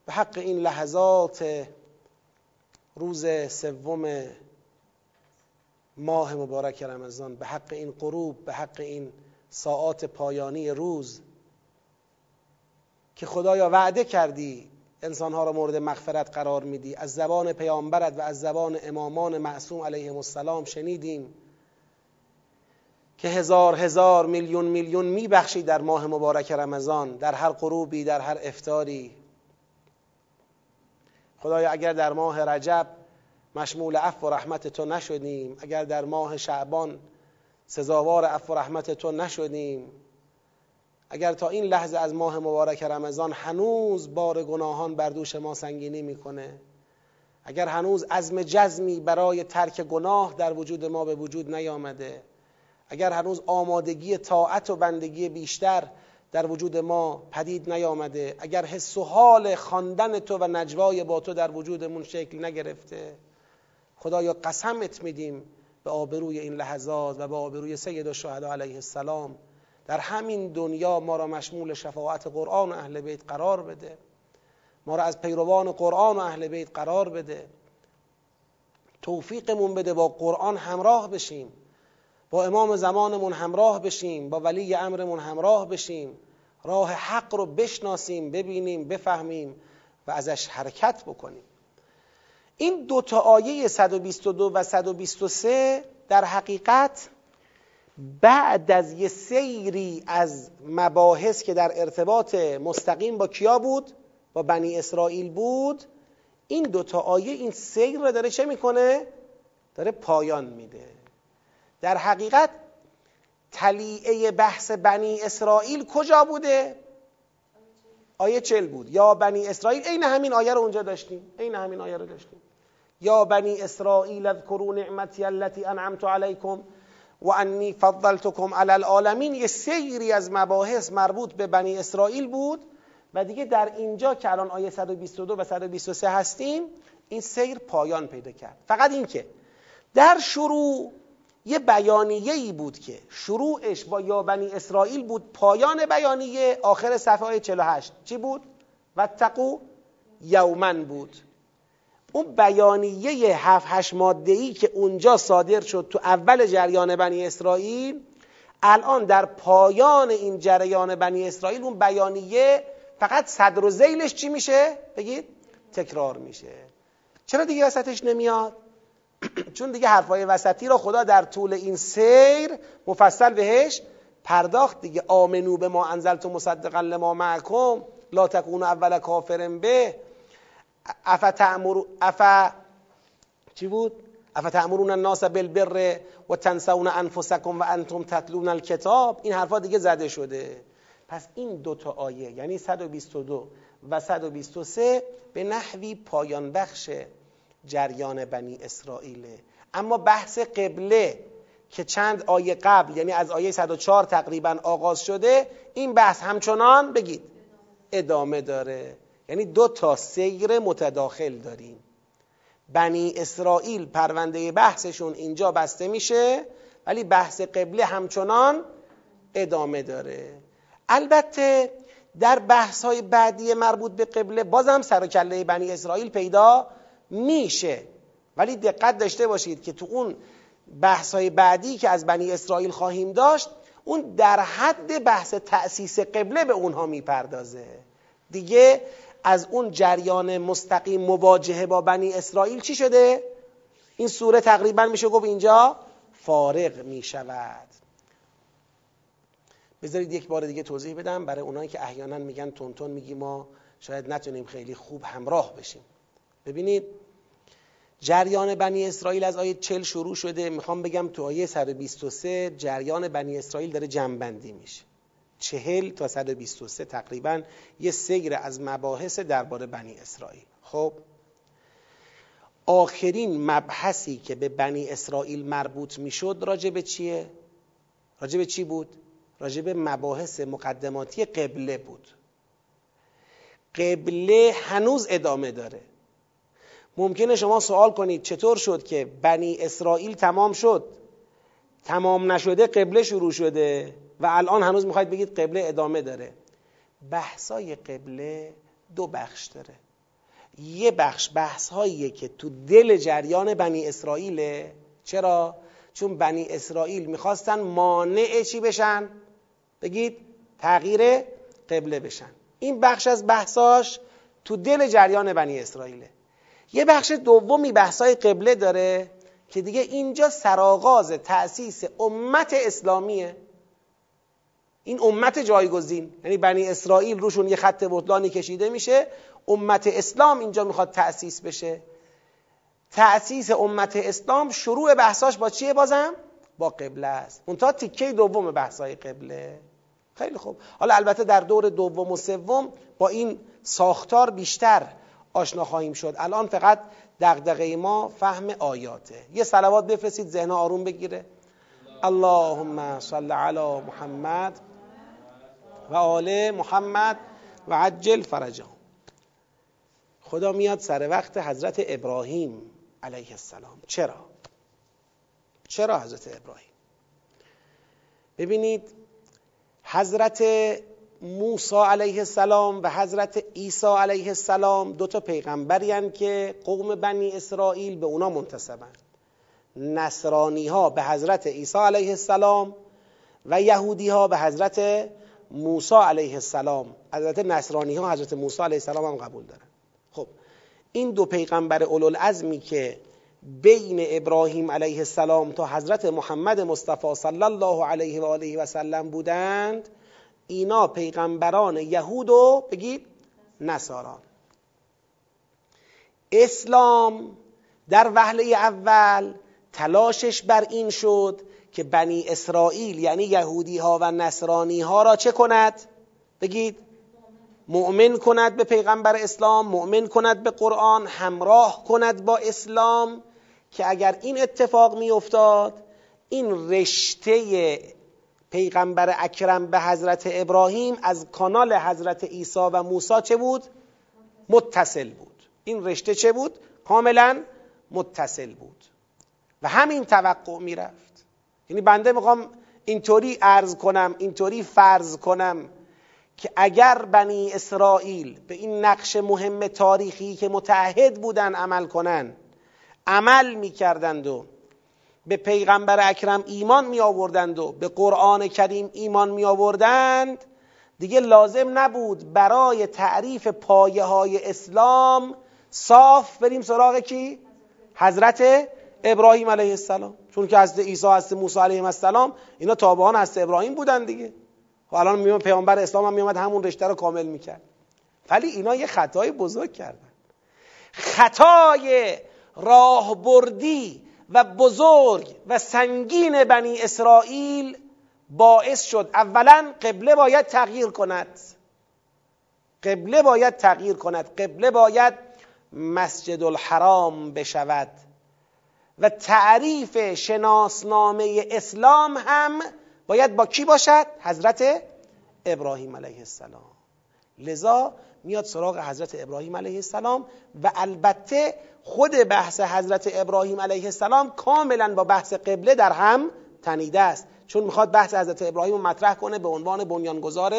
به حق این لحظات روز سوم ماه مبارک رمضان به حق این غروب به حق این ساعات پایانی روز که خدایا وعده کردی انسانها را مورد مغفرت قرار میدی. از زبان پیامبرت و از زبان امامان معصوم علیهم السلام شنیدیم. که هزار هزار میلیون میلیون میبخشی در ماه مبارک رمضان در هر غروبی در هر افتاری. خدایا اگر در ماه رجب مشمول عفو و رحمت تو نشدیم اگر در ماه شعبان سزاوار عفو و رحمت تو نشدیم اگر تا این لحظه از ماه مبارک رمضان هنوز بار گناهان بر دوش ما سنگینی می‌کنه اگر هنوز عزم جزمی برای ترک گناه در وجود ما به وجود نیامده اگر هنوز آمادگی طاعت و بندگی بیشتر در وجود ما پدید نیامده اگر حس و حال خواندن تو و نجوای با تو در وجودمون شکل نگرفته خدایا قسمت میدیم به آبروی این لحظات و به آبروی سید الشهدا علیه السلام. در همین دنیا ما را مشمول شفاعت قرآن و اهل بیت قرار بده. ما را از پیروان قرآن و اهل بیت قرار بده. توفیقمون بده با قرآن همراه بشیم. با امام زمانمون همراه بشیم با ولی امرمون همراه بشیم راه حق رو بشناسیم ببینیم بفهمیم و ازش حرکت بکنیم. این دو تا آیه 122 و 123 در حقیقت بعد از یه سیری از مباحث که در ارتباط مستقیم با کیا بود؟ با بنی اسرائیل بود. این دوتا آیه این سیر رو داره چه می‌کنه؟ داره پایان میده. در حقیقت تلیعه بحث بنی اسرائیل کجا بوده؟ آیه چل بود. یا بنی اسرائیل عین همین آیه رو اونجا داشتیم. عین همین آیه رو داشتیم. یا بنی اسرائیل اذکروا نعمتی التي انعمت علیکم و انی فضلتکم علی العالمین. یه سیری از مباحث مربوط به بنی اسرائیل بود و دیگه در اینجا که الان آیه 122 و 123 هستیم این سیر پایان پیدا کرد. فقط این که در شروع یه بیانیه ای بود که شروعش با یا بنی اسرائیل بود پایان بیانیه آخر صفحه های 48 چی بود؟ و تقو یومن بود اون بیانیه هفت هشت ماده ای که اونجا صادر شد تو اول جریان بنی اسرائیل الان در پایان این جریان بنی اسرائیل اون بیانیه فقط صدر و زیلش چی میشه؟ بگید تکرار میشه چرا دیگه وسطش نمیاد؟ چون دیگه حرفای وسطی را خدا در طول این سیر مفصل بهش پرداخت دیگه. آمنوا بما أنزلت مصدقا لما معکم. لا تکونوا أول کافر به. أفتأمر أف چی بود؟ أتأمرون الناس بالبر و تنسون انفسکم و انتم تتلون الکتاب. این حرفا دیگه زده شده. پس این دو تا آیه یعنی 122 و 123 به نحوی پایان بخش جریان بنی اسرائیله. اما بحث قبله که چند آیه قبل یعنی از آیه 104 تقریبا آغاز شده این بحث همچنان بگید ادامه داره. یعنی دو تا سیر متداخل داریم. بنی اسرائیل پرونده بحثشون اینجا بسته میشه ولی بحث قبله همچنان ادامه داره. البته در بحث های بعدی مربوط به قبله بازم سر بنی اسرائیل پیدا میشه. ولی دقت داشته باشید که تو اون بحث های بعدی که از بنی اسرائیل خواهیم داشت اون در حد بحث تأسیس قبله به اونها می‌پردازه. دیگه از اون جریان مستقیم مواجهه با بنی اسرائیل چی شده؟ این سوره تقریبا میشه گفت اینجا فارغ می‌شود. بذارید یک بار دیگه توضیح بدم. برای اونایی که احیانا میگن تونتون میگی ما شاید نتونیم خیلی خوب همراه بشیم. ببینید جریان بنی اسرائیل از آیه 40 شروع شده. می‌خوام بگم تو آیه 123 جریان بنی اسرائیل داره جنبندی میشه. 40 تا 123 تقریبا یه سیر از مباحث درباره بنی اسرائیل. خب آخرین مبحثی که به بنی اسرائیل مربوط می‌شد راجع به چیه؟ راجع به چی بود؟ راجع به مباحث مقدماتی قبله بود. قبله هنوز ادامه داره. ممکنه شما سوال کنید چطور شد که بنی اسرائیل تمام شد؟ تمام نشده قبله شروع شده و الان هنوز می‌خواید بگید قبله ادامه داره. بحثای قبله دو بخش داره. یه بخش بحث که تو دل جریان بنی اسرائیله. چرا؟ چون بنی اسرائیل می‌خواستن مانع چی بشن؟ بگید تغییر قبله بشن. این بخش از بحثاش تو دل جریان بنی اسرائیله. یه بخش دومی بحثای قبله داره که دیگه اینجا سرآغاز تأسیس امت اسلامیه. این امت جایگزین یعنی بنی اسرائیل روشون یه خط بطلانی کشیده میشه امت اسلام اینجا می‌خواد تأسیس بشه. تأسیس امت اسلام شروع بحثاش با چیه بازم؟ با قبله است. اون تا تیکه دوم بحثای قبله. خیلی خوب. حالا البته در دور دوم و سوم با این ساختار بیشتر آشنا خواهیم شد. الان فقط دغدغه ما فهم آیاته. یه صلوات بفرستید ذهن آروم بگیره. اللهم صل علی محمد و آل محمد و عجل فرجهم. خدا میاد سر وقت حضرت ابراهیم علیه السلام. چرا؟ چرا حضرت ابراهیم؟ ببینید حضرت موسی علیه السلام و حضرت عیسی علیه السلام دو تا پیغمبری که قوم بنی اسرائیل به اونا منتسبند. نصرانی ها به حضرت عیسی علیه السلام و یهودی ها به حضرت موسی علیه السلام. حضرت نصرانی ها حضرت موسی علیه السلام هم قبول دارن. خب این دو پیغمبر اولوالعزمی که بین ابراهیم علیه السلام تا حضرت محمد مصطفی صلی الله علیه و آله و سلم بودند اینا پیغمبران یهود و بگید نصاران اسلام در وهله اول تلاشش بر این شد که بنی اسرائیل یعنی یهودی ها و نصرانی ها را چه کند؟ بگید مؤمن کند به پیغمبر اسلام مؤمن کند به قرآن همراه کند با اسلام که اگر این اتفاق می افتاد این رشته پیغمبر اکرم به حضرت ابراهیم از کانال حضرت عیسی و موسی چه بود؟ متصل بود این رشته چه بود؟ کاملا متصل بود و همین توقع می‌رفت یعنی بنده می‌خوام اینطوری عرض کنم اینطوری فرض کنم که اگر بنی اسرائیل به این نقش مهم تاریخی که متعهد بودن عمل کنن عمل می‌کردند و به پیغمبر اکرم ایمان می آوردند و به قرآن کریم ایمان می آوردند دیگه لازم نبود برای تعریف پایه های اسلام صاف بریم سراغ کی؟ حضرت ابراهیم علیه السلام. چون که حضرت عیسی حضرت موسی علیه السلام اینا تابعان حضرت ابراهیم بودن دیگه. و خب الان پیامبر اسلام هم میومد همون رشته رو کامل می‌کرد. ولی اینا یه خطای بزرگ کردن. خطای راهبردی و بزرگ و سنگین بنی اسرائیل باعث شد اولا قبله باید تغییر کند. قبله باید تغییر کند. قبله باید مسجد الحرام بشود. و تعریف شناسنامه اسلام هم باید با کی باشد؟ حضرت ابراهیم علیه السلام. لذا میاد سراغ حضرت ابراهیم علیه السلام و البته خود بحث حضرت ابراهیم علیه السلام کاملا با بحث قبله در هم تنیده است. چون می‌خواد بحث حضرت ابراهیم رو مطرح کنه به عنوان بنیانگذار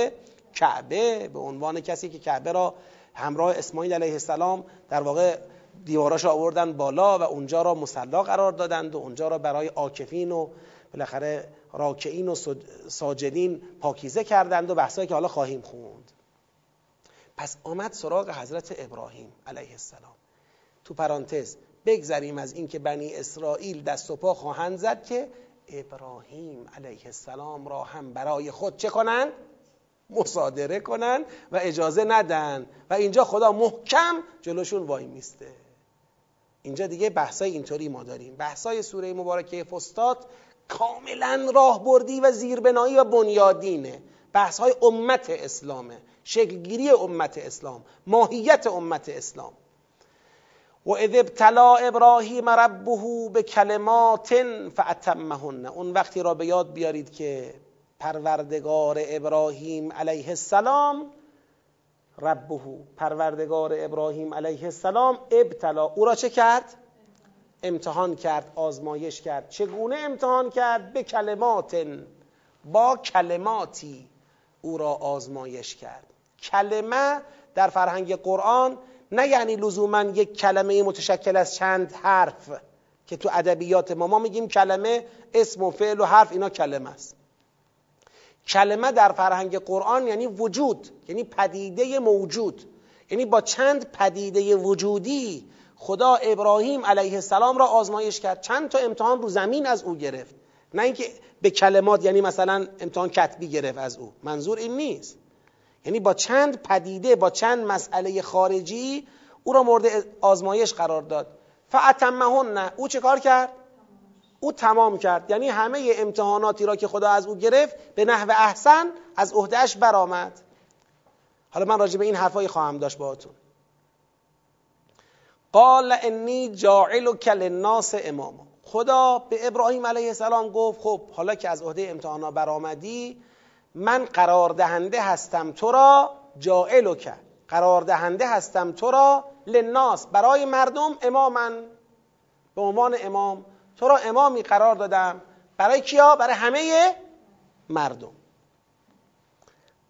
کعبه به عنوان کسی که کعبه را همراه اسماعیل علیه السلام در واقع دیواراش آوردن بالا و اونجا را مسلا قرار دادند و اونجا را برای آکفین و بالاخره راکعین و ساجدین پاکیزه کردند و بحثایی که حالا خواهیم خوند. پس آمد سراغ حضرت ابراهیم علیه السلام. تو پرانتز بگذریم از اینکه بنی اسرائیل دست و پا خواهند زد که ابراهیم علیه السلام را هم برای خود چه کنند؟ مصادره کنند و اجازه ندن. و اینجا خدا محکم جلوشون وای میسته. اینجا دیگه بحثای اینطوری ما داریم. بحثای سوره مبارکه فستاد کاملا راهبردی و زیربنایی و بنیادینه. بحثای امت اسلامه. شکلگیری امت اسلام ماهیت امت اسلام. و اذ ابتلا ابراهیم ربه به کلمات فاتمهن اون وقتی را به یاد بیارید که پروردگار ابراهیم علیه السلام ربه پروردگار ابراهیم علیه السلام ابتلا او را چه کرد؟ امتحان کرد آزمایش کرد. چگونه امتحان کرد؟ به کلمات با کلماتی. او را آزمایش کرد. کلمه در فرهنگ قرآن نه یعنی لزوما یک کلمه متشکل از چند حرف که تو ادبیات ما ما میگیم کلمه اسم و فعل و حرف اینا کلمه است. کلمه در فرهنگ قرآن یعنی وجود یعنی پدیده موجود. یعنی با چند پدیده وجودی خدا ابراهیم علیه السلام را آزمایش کرد. چند تا امتحان رو زمین از او گرفت. نه اینکه به کلمات یعنی مثلا امتحان کتبی گرفت از او. منظور این نیست. یعنی با چند پدیده با چند مسئله خارجی او را مورد آزمایش قرار داد. فعتمهن او چه کار کرد؟ او تمام کرد. یعنی همه امتحاناتی را که خدا از او گرفت به نحو احسن از عهدهش برآمد. حالا من راجع به این حرفای خواهم داشت باهاتون. قال انی جاعل کل الناس اماما. خدا به ابراهیم علیه السلام گفت خب حالا که از عهده امتحانا برآمدی من قرار دهنده هستم تو را جاعل که قرار دهنده هستم تو را لناس برای مردم امامن به عنوان امام تو را امامی قرار دادم. برای کیا؟ برای همه مردم.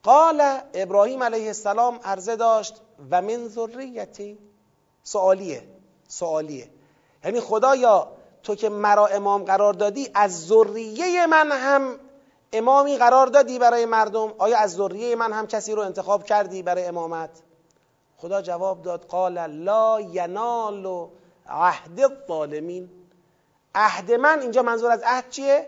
قال ابراهیم علیه السلام عرضه داشت و من ذریتی؟ سوالیه سوالیه. یعنی خدایا تو که مرا امام قرار دادی از ذریه من هم امامی قرار دادی برای مردم. آیا از ذریه من هم کسی رو انتخاب کردی برای امامت؟ خدا جواب داد قال لا ینال عهد الظالمین. عهد من اینجا منظور از عهد چیه؟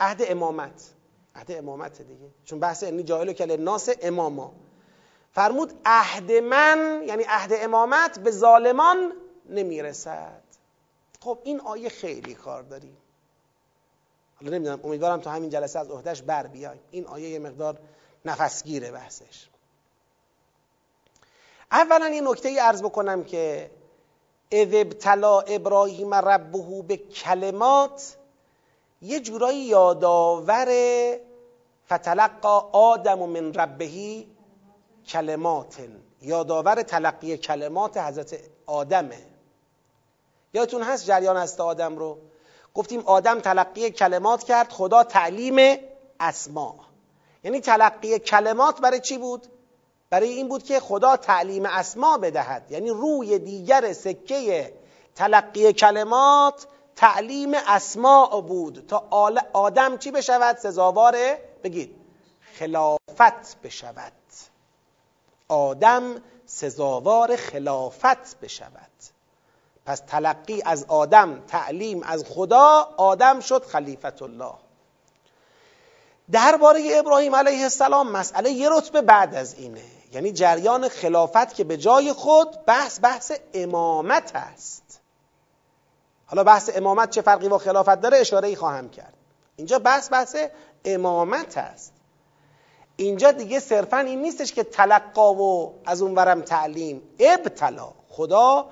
عهد امامت. عهد امامت دیگه. چون بحث انی جاهل کل ناس اماما. فرمود عهد من یعنی عهد امامت به ظالمان نمی‌رسد. خب این آیه خیلی کار داریم حالا نمی‌دونم امیدوارم تو همین جلسه از عهدهش بر بیایم این آیه یه مقدار نفسگیره بحثش. اولا یه نکته ای عرض بکنم که اذ ابتلا ابراهیم ربه به کلمات یه جورایی یادآور فتلقا آدم من ربهی کلمات یادآور تلقی کلمات حضرت آدمه. یادتون هست جریان است آدم رو؟ گفتیم آدم تلقی کلمات کرد خدا تعلیم اسما. یعنی تلقی کلمات برای چی بود؟ برای این بود که خدا تعلیم اسما بدهد. یعنی روی دیگر سکه تلقی کلمات تعلیم اسماع بود. تا آدم چی بشود؟ سزاوار بگید خلافت بشود. آدم سزاوار خلافت بشود. پس تلقی از آدم تعلیم از خدا آدم شد خلیفت الله درباره ابراهیم علیه السلام مسئله یه رتبه بعد از اینه. یعنی جریان خلافت که به جای خود بحث بحث امامت است. حالا بحث امامت چه فرقی با خلافت داره؟ اشاره ای خواهم کرد. اینجا بحث بحث امامت است. اینجا دیگه صرفا این نیستش که تلقا و از اونورم تعلیم. ابتلا. خدا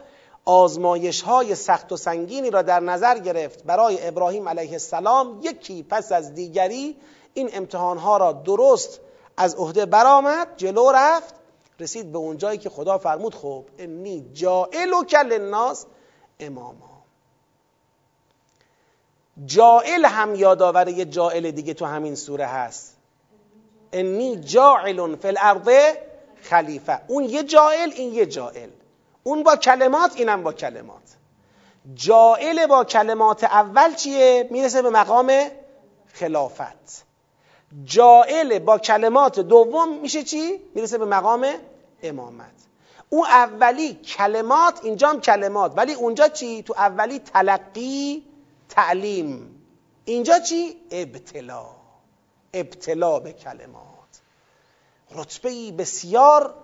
آزمایش های سخت و سنگینی را در نظر گرفت برای ابراهیم علیه السلام یکی پس از دیگری این امتحان ها را درست از عهده برآمد جلو رفت رسید به اون جایی که خدا فرمود خب انی جائل و کل الناس اماما. جائل هم یادآور یه جائل دیگه تو همین سوره هست. انی جاعل فی الارض خلیفه. اون یه جائل این یه جائل اون با کلمات اینم با کلمات. جائل با کلمات اول چیه؟ می‌رسه به مقام خلافت. جائل با کلمات دوم میشه چی؟ می‌رسه به مقام امامت. اون اولی کلمات اینجام کلمات ولی اونجا چی؟ تو اولی تلقی تعلیم. اینجا چی؟ ابتلا. ابتلا به کلمات. رتبه بسیار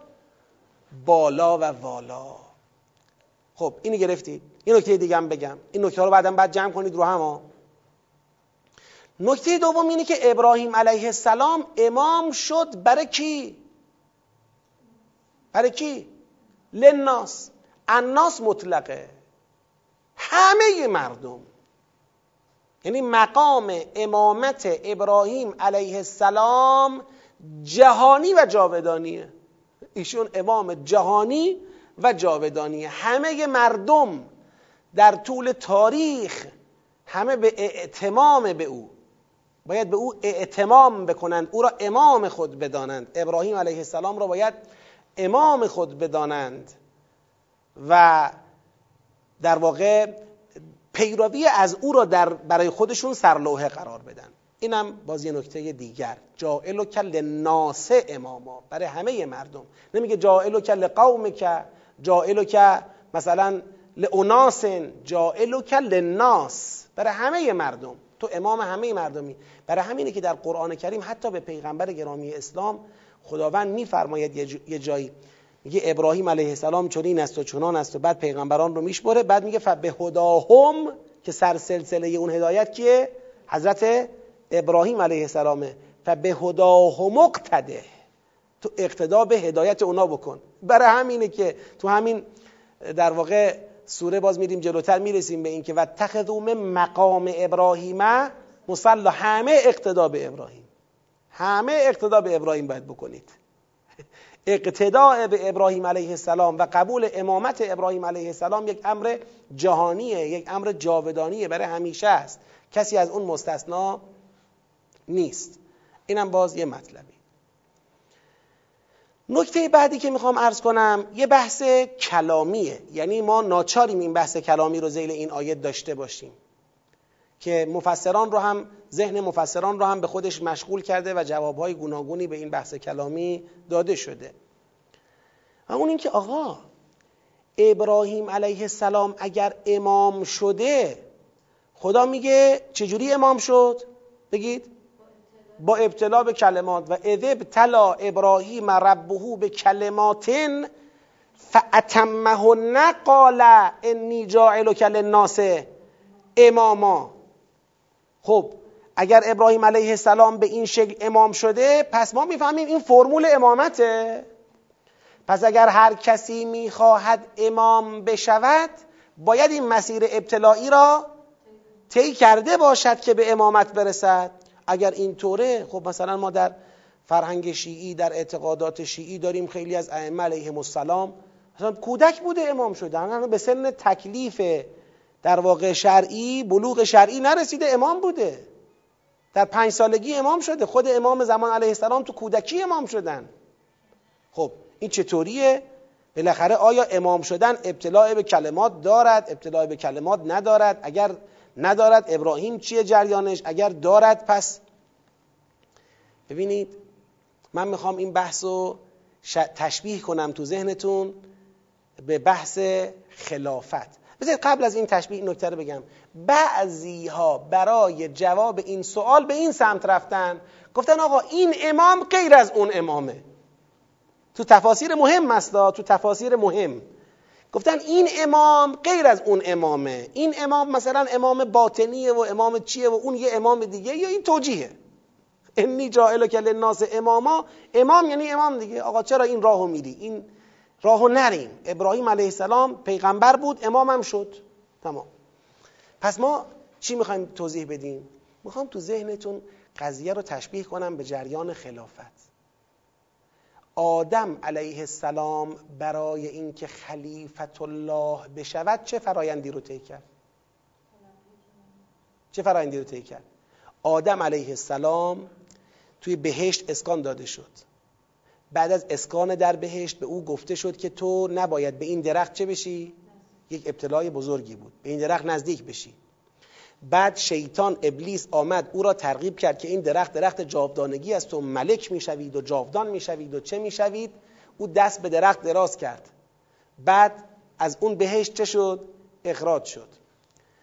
بالا و والا. خب اینو گرفتی. این نکته دیگه هم بگم. این نکته رو بعدا بعد جمع کنید رو هم ها نکته دوم اینه که ابراهیم علیه السلام امام شد برای کی؟ برای کی؟ لناس الناس مطلقه. همه مردم. یعنی مقام امامت ابراهیم علیه السلام جهانی و جاودانیه. ایشون امام جهانی و جاودانی. همه مردم در طول تاریخ همه به اعتمام به او باید به او اعتمام بکنند. او را امام خود بدانند. ابراهیم علیه السلام را باید امام خود بدانند. و در واقع پیروی از او را در برای خودشون سرلوحه قرار بدن. اینم باز یه نکته دیگر. جائل و کل ناسه اماما. برای همه مردم. نمیگه جائل و کل قوم که جائل که مثلا لعناس جائل که لناس برای همه مردم. تو امام همه مردمی. برای همینه که در قرآن کریم حتی به پیغمبر گرامی اسلام خداوند میفرماید یه جایی. میگه ابراهیم علیه السلام چنین است و چنان است و بعد پیغمبران رو میشمره بعد میگه فبه هداهم که سر سلسله اون هدایت کیه؟ حضرت ابراهیم علیه السلامه. فبه هداهم اقتده. تو اقتدا به هدایت اونا بکن. برای همینه که تو همین در واقع سوره باز میریم جلوتر می‌رسیم به اینکه و تخذوم مقام ابراهیم مصلا همه اقتدا به ابراهیم. همه اقتدا به ابراهیم باید بکنید. اقتداء به ابراهیم علیه السلام و قبول امامت ابراهیم علیه السلام یک امر جهانیه یک امر جاودانیه برای همیشه است. کسی از اون مستثنا نیست. اینم باز یه مطلبی. نکته بعدی که می‌خوام ارز کنم یه بحث کلامیه. یعنی ما ناچاریم این بحث کلامی رو زیل این آیت داشته باشیم. که مفسران رو هم ذهن مفسران رو هم به خودش مشغول کرده و جوابهای گوناگونی به این بحث کلامی داده شده. و اون اینکه آقا ابراهیم علیه السلام اگر امام شده خدا میگه چجوری امام شد؟ بگید. با ابتلا به کلمات و اذ ابتلا ابراهیم ربه به کلماتن فاتمهن قال انی جاعلک للناس اماما. خب اگر ابراهیم علیه السلام به این شکل امام شده پس ما می‌فهمیم این فرمول امامته. پس اگر هر کسی می‌خواهد امام بشود باید این مسیر ابتلایی را طی کرده باشد که به امامت برسد. اگر اینطوره خب مثلا ما در فرهنگ شیعی در اعتقادات شیعی داریم خیلی از ائمه علیهم السلام. مثلا کودک بوده امام شدن به سن تکلیف در واقع شرعی بلوغ شرعی نرسیده امام بوده. در پنج سالگی امام شده. خود امام زمان علیه السلام تو کودکی امام شدن. خب این چطوریه؟ بالاخره آیا امام شدن ابتلاع به کلمات دارد ابتلاع به کلمات ندارد؟ اگر ندارد. ابراهیم چیه جریانش؟ اگر دارد پس ببینید من می‌خوام این بحث رو تشبیه کنم تو ذهنتون به بحث خلافت. بذارید قبل از این تشبیه نکته رو بگم. بعضی ها برای جواب این سوال به این سمت رفتن. گفتن آقا این امام غیر از اون امامه. تو تفاسیر مهم است تو تفاسیر مهم. گفتن این امام غیر از اون امامه. این امام مثلا امام باطنیه و امام چیه و اون یه امام دیگه یا این توجیهه. انی جائل کل الناس اماما. امام یعنی امام دیگه. آقا چرا این راهو میری؟ این راهو نریم. ابراهیم علیه السلام پیغمبر بود امامم شد. تمام. پس ما چی می‌خوایم توضیح بدیم؟ می‌خوام تو ذهنتون قضیه رو تشبیه کنم به جریان خلافت. آدم علیه السلام برای اینکه خلیفت الله بشود چه فرایندی رو طی کرد؟ چه فرایندی رو طی کرد؟ آدم علیه السلام توی بهشت اسکان داده شد. بعد از اسکان در بهشت به او گفته شد که تو نباید به این درخت چه بشی؟ یک ابتلای بزرگی بود. به این درخت نزدیک بشی. بعد شیطان ابلیس آمد او را ترغیب کرد که این درخت درخت جاودانگی است و ملک می‌شوید و جاودان می‌شوید و چه می‌شوید؟ او دست به درخت دراز کرد. بعد از اون بهشت چه شد؟ اخراج شد.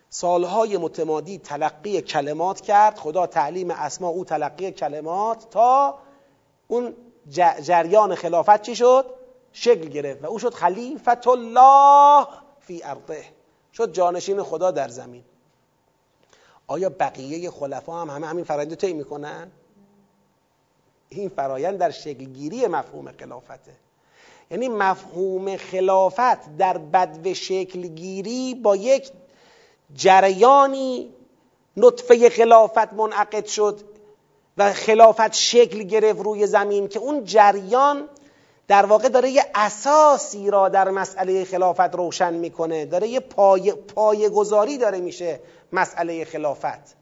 سالهای متمادی تلقی کلمات کرد. خدا تعلیم اسما او تلقی کلمات تا اون جریان خلافت چی شد؟ شکل گرفت و او شد خلیفت الله فی ارضه. شد جانشین خدا در زمین. آیا بقیه خلفا هم همه همین فرایند طی می‌کنن؟ این فرایند در شکلگیری مفهوم خلافته. یعنی مفهوم خلافت در بدو شکلگیری با یک جریانی نطفه خلافت منعقد شد و خلافت شکل گرفت روی زمین که اون جریان در واقع داره یه اساسی را در مسئله خلافت روشن می‌کنه داره یه پای, پای گذاری داره میشه مسئله خلافت.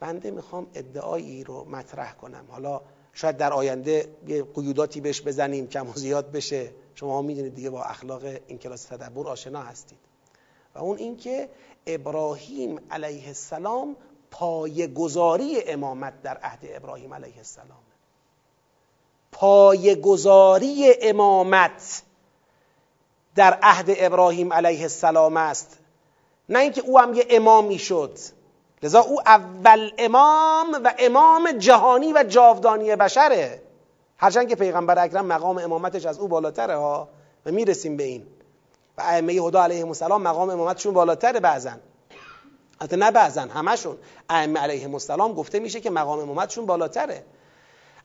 بنده می‌خوام ادعایی رو مطرح کنم. حالا شاید در آینده یه قیوداتی بهش بزنیم کم و زیاد بشه. شما می‌دونید دیگه با اخلاق این کلاس تدبر آشنا هستید. و اون اینکه ابراهیم علیه السلام گذاری امامت در عهد ابراهیم علیه السلام. گذاری امامت در عهد ابراهیم علیه السلام است. نه اینکه او هم یه امامی شد. لذا او اول امام و امام جهانی و جاودانی بشره. هرچند که پیغمبر اکرم مقام امامتش از او بالاتره ها و می‌رسیم به این. و ائمه هدا علیهم السلام مقام امامتشون بالاتره بعضن حتی نه بعضا همشون. ائمه علیهم السلام گفته میشه که مقام امامتشون بالاتره.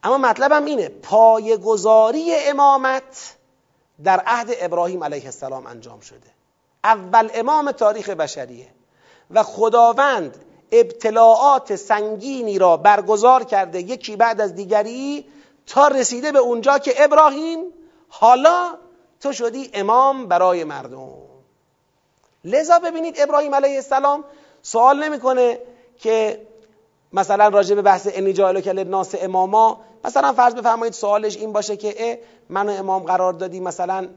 اما مطلبم اینه پایگذاری امامت در عهد ابراهیم علیه السلام انجام شده. اول امام تاریخ بشریه. و خداوند ابتلاعات سنگینی را برگزار کرده یکی بعد از دیگری تا رسیده به اونجا که ابراهیم حالا تو شدی امام برای مردم. لذا ببینید ابراهیم علیه السلام سوال نمی‌کنه که مثلا راجع به بحث انی جایلو کل ناس اماما مثلا فرض بفرمایید سوالش این باشه که منو امام قرار دادی مثلا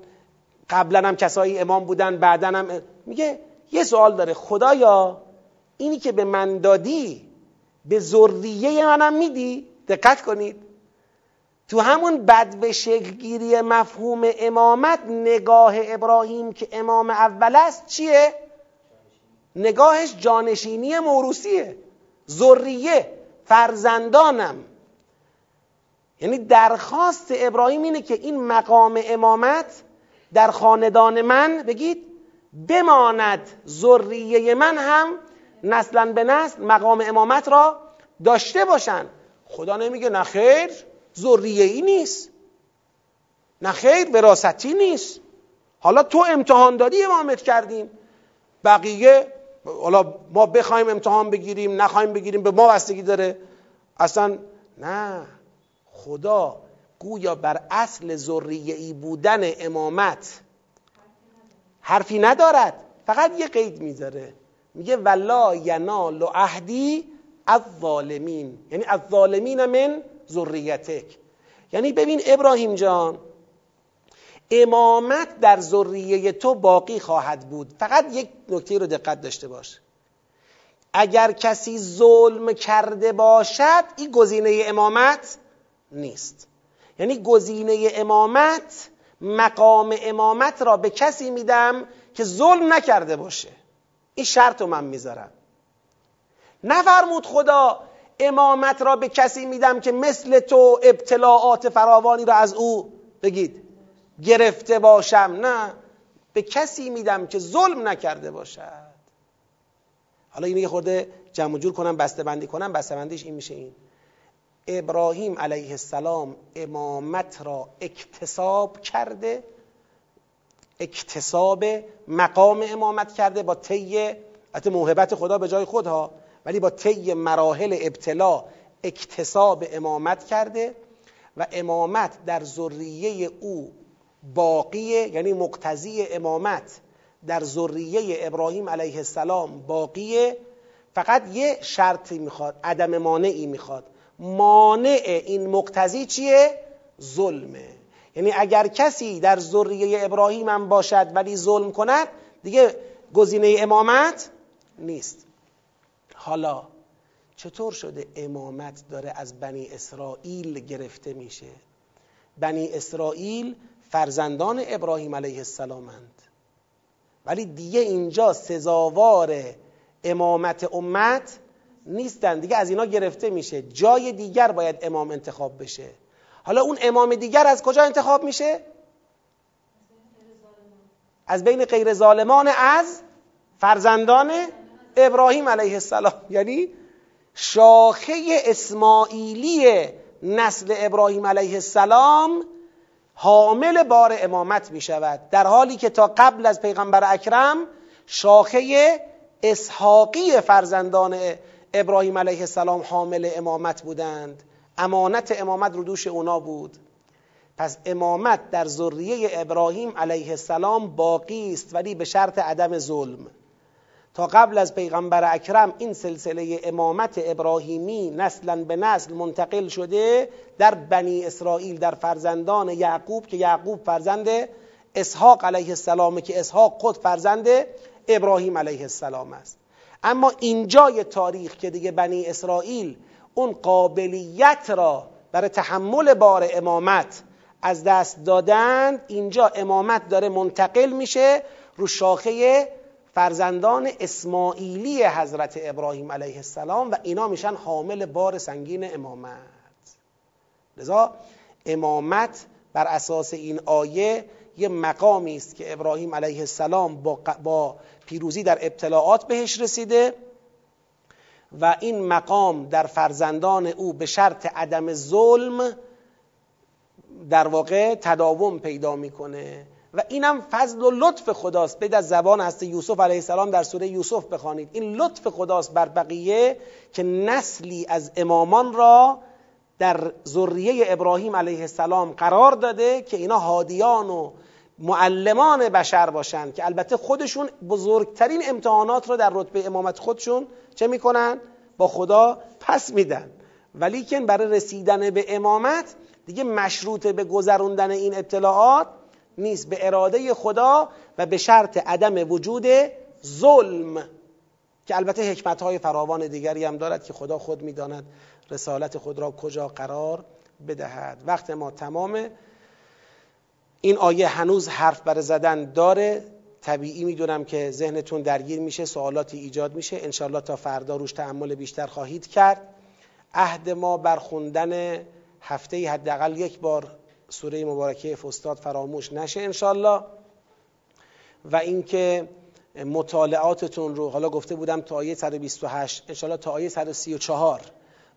قبلا هم کسایی امام بودن بعدا هم میگه یه سوال داره. خدایا اینی که به من دادی به ذریه منم میدی؟ دقت کنید. تو همون بد به شکلگیری مفهوم امامت نگاه ابراهیم که امام اول است چیه؟ نگاهش جانشینی موروسیه ذریه فرزندانم. یعنی درخواست ابراهیم اینه که این مقام امامت در خاندان من بگید بماند ذریه من هم نسلا به نسل مقام امامت را داشته باشن خدا نمیگه نه خیر ذریه ای نیست. نه خیر وراستی نیست. حالا تو امتحان دادی امامت کردیم. بقیه حالا ما بخوایم امتحان بگیریم نخوایم بگیریم به ما بستگی داره. اصلا نه. خدا گویا بر اصل ذریه ای بودن امامت حرفی ندارد. فقط یه قید می‌ذاره. میگه ولا ینال عهدی از ظالمین یعنی از ظالمین من ذریتک. یعنی ببین ابراهیم جان امامت در ذریه تو باقی خواهد بود. فقط یک نکته رو دقت داشته باش. اگر کسی ظلم کرده باشد این گزینه امامت نیست. یعنی گزینه امامت مقام امامت را به کسی میدم که ظلم نکرده باشه. این شرط رو من می‌ذارم. نفرمود خدا امامت را به کسی میدم که مثل تو ابتلاعات فراوانی را از او بگید. گرفته باشم. نه به کسی میدم که ظلم نکرده باشد. حالا اینو یه خورده جمع جور کنم بسته بندی کنم. بسته بندیش این میشه این. ابراهیم علیه السلام امامت را اکتساب کرده اکتساب مقام امامت کرده با طی حتی موهبت خدا به جای خودها ولی با طی مراحل ابتلا اکتساب امامت کرده و امامت در ذریه او باقیه یعنی مقتضی امامت در ذریه ابراهیم علیه السلام باقیه فقط یه شرطی می‌خواد عدم مانعی می‌خواد. مانع این مقتضی چیه؟ ظلمه. یعنی اگر کسی در ذریه ابراهیم هم باشد ولی ظلم کند دیگه گزینه امامت نیست. حالا چطور شده امامت داره از بنی اسرائیل گرفته میشه؟ بنی اسرائیل فرزندان ابراهیم علیه السلامند ولی دیگه اینجا سزاوار امامت امت نیستن. دیگه از اینا گرفته میشه. جای دیگر باید امام انتخاب بشه. حالا اون امام دیگر از کجا انتخاب میشه؟ از بین غیر ظالمان از فرزندان ابراهیم علیه السلام. یعنی شاخه اسماعیلی نسل ابراهیم علیه السلام حامل بار امامت می شود در حالی که تا قبل از پیغمبر اکرم شاخه اسحاقی فرزندان ابراهیم علیه السلام حامل امامت بودند. امانت امامت رو دوش اونا بود. پس امامت در ذریه ابراهیم علیه السلام باقی است ولی به شرط عدم ظلم. تا قبل از پیغمبر اکرم این سلسله امامت ابراهیمی نسلا به نسل منتقل شده در بنی اسرائیل در فرزندان یعقوب که یعقوب فرزند اسحاق علیه السلام که اسحاق خود فرزند ابراهیم علیه السلام است. اما اینجای تاریخ که دیگه بنی اسرائیل اون قابلیت را برای تحمل بار امامت از دست دادند اینجا امامت داره منتقل میشه رو شاخه فرزندان اسماعیلی حضرت ابراهیم علیه السلام و اینا میشن حامل بار سنگین امامت. لذا امامت بر اساس این آیه یه مقامی است که ابراهیم علیه السلام با, با پیروزی در ابتلاعات بهش رسیده و این مقام در فرزندان او به شرط عدم ظلم در واقع تداوم پیدا می‌کنه. و اینم فضل و لطف خداست. بید از زبان هست یوسف علیه السلام در سوره یوسف بخوانید. این لطف خداست بر بقیه که نسلی از امامان را در ذریه ابراهیم علیه السلام قرار داده که اینا هادیان و معلمان بشر باشن که البته خودشون بزرگترین امتحانات رو در رتبه امامت خودشون چه می‌کنن؟ با خدا پس میدن. ولیکن برای رسیدن به امامت دیگه مشروط به گذروندن این اطلاعات نیست. به اراده خدا و به شرط عدم وجود ظلم. که البته حکمت های فراوان دیگری هم دارد که خدا خود می‌داند رسالت خود را کجا قرار بدهد. وقت ما تمامه. این آیه هنوز حرف بر زدن داره. طبیعی می‌دونم که ذهنتون درگیر میشه سوالاتی ایجاد میشه. انشالله تا فردا روش تحمل بیشتر خواهید کرد. عهد ما بر خوندن هفته حداقل یک بار سوره مبارکه فستاد فراموش نشه انشالله و اینکه مطالعاتتون رو حالا گفته بودم تا آیه 128 انشالله تا آیه 134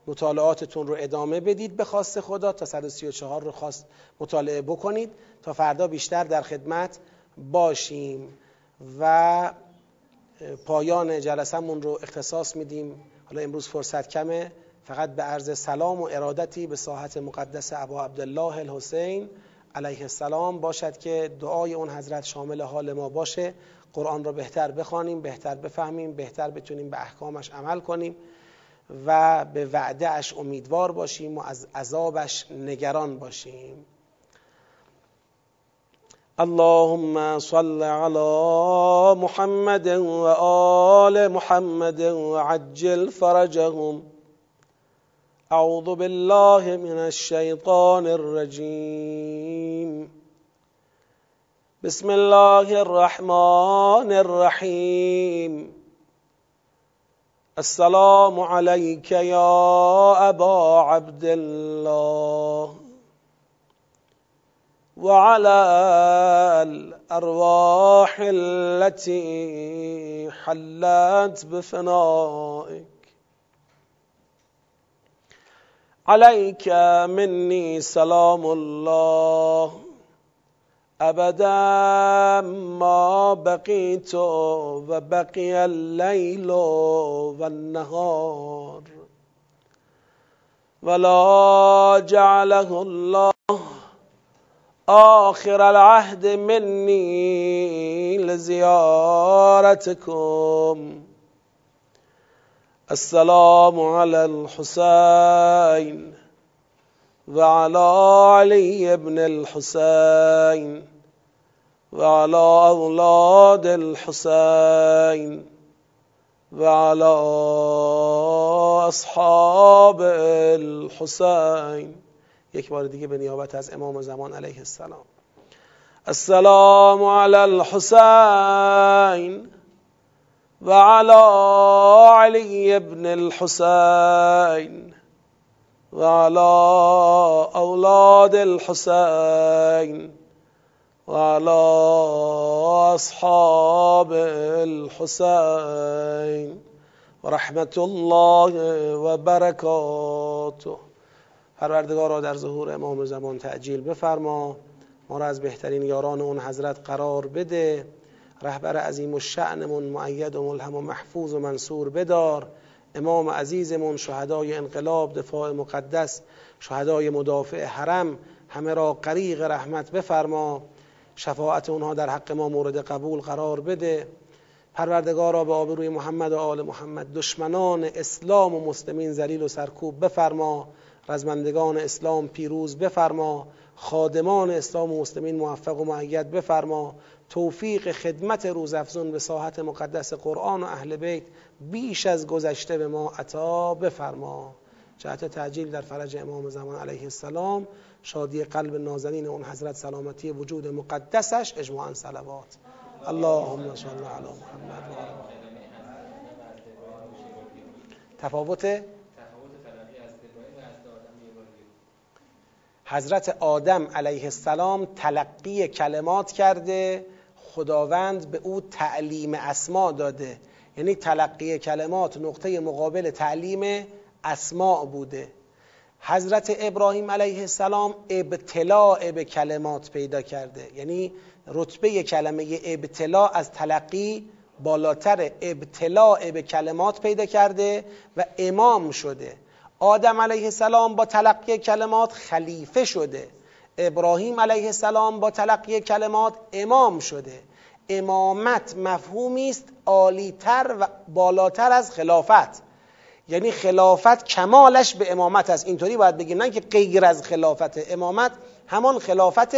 مطالعاتتون رو ادامه بدید به خواست خدا تا 134 رو خواست مطالعه بکنید. تا فردا بیشتر در خدمت باشیم و پایان جلسمون رو اختصاص میدیم. حالا امروز فرصت کمه. فقط به عرض سلام و ارادتی به ساحت مقدس ابا عبدالله الحسین. علیه السلام باشد که دعای اون حضرت شامل حال ما باشه. قرآن را بهتر بخوانیم بهتر بفهمیم بهتر بتونیم به احکامش عمل کنیم و به وعدهش امیدوار باشیم و از عذابش نگران باشیم. اللهم صل على محمد وآل محمد وعجل فرجهم. أعوذ بالله من الشيطان الرجيم. بسم الله الرحمن الرحيم. السلام عليك يا أبا عبد الله وعلى الأرواح التي حلت بفنائك. عليك مني سلام الله. أبدا ما بقيت وبقي الليل والنهار. ولا جعله الله آخر العهد مني لزيارتكم. السلام على الحسين وعلى علي بن الحسين وعلى أولاد الحسين وعلى أصحاب الحسين. یک بار دیگه به نیابت از امام زمان علیه السلام. السلام علی الحسین وعلى علي بن الحسين وعلى أولاد الحسين وعلى أصحاب الحسين ورحمة الله وبركاته. پروردگار را در ظهور امام زمان تعجیل بفرما. ما را از بهترین یاران اون حضرت قرار بده. رهبر عظیم و شعنمون معید و ملهم و محفوظ و منصور بدار. امام عزیزمون شهدای انقلاب دفاع مقدس شهدای مدافع حرم همه را غریق رحمت بفرما. شفاعت اونها در حق ما مورد قبول قرار بده. پروردگارا به آبروی محمد و آل محمد دشمنان اسلام و مسلمین ذلیل و سرکوب بفرما. رزمندگان اسلام پیروز بفرما. خادمان اسلام و مسلمین موفق و معید بفرما. توفیق خدمت روزافزون به ساحت مقدس قرآن و اهل بیت بیش از گذشته به ما عطا بفرما. جهت تعجیل در فرج امام زمان علیه السلام شادی قلب نازنین اون حضرت سلامتی وجود مقدسش اجماعا صلوات. اللهم صل علی محمد و تفاوت؟ حضرت آدم علیه السلام تلقی کلمات کرده خداوند به او تعلیم اسما داده. یعنی تلقی کلمات نقطه مقابل تعلیم اسماع بوده. حضرت ابراهیم علیه السلام ابتلاع به کلمات پیدا کرده. یعنی رتبه کلمه ابتلاع از تلقی بالاتر ابتلاع به کلمات پیدا کرده و امام شده. آدم علیه السلام با تلقی کلمات خلیفه شده. ابراهیم علیه السلام با تلقی کلمات امام شده. امامت مفهومی است عالیتر و بالاتر از خلافت. یعنی خلافت کمالش به امامت است. اینطوری باید بگیم نه که غیر از خلافت. امامت همان خلافت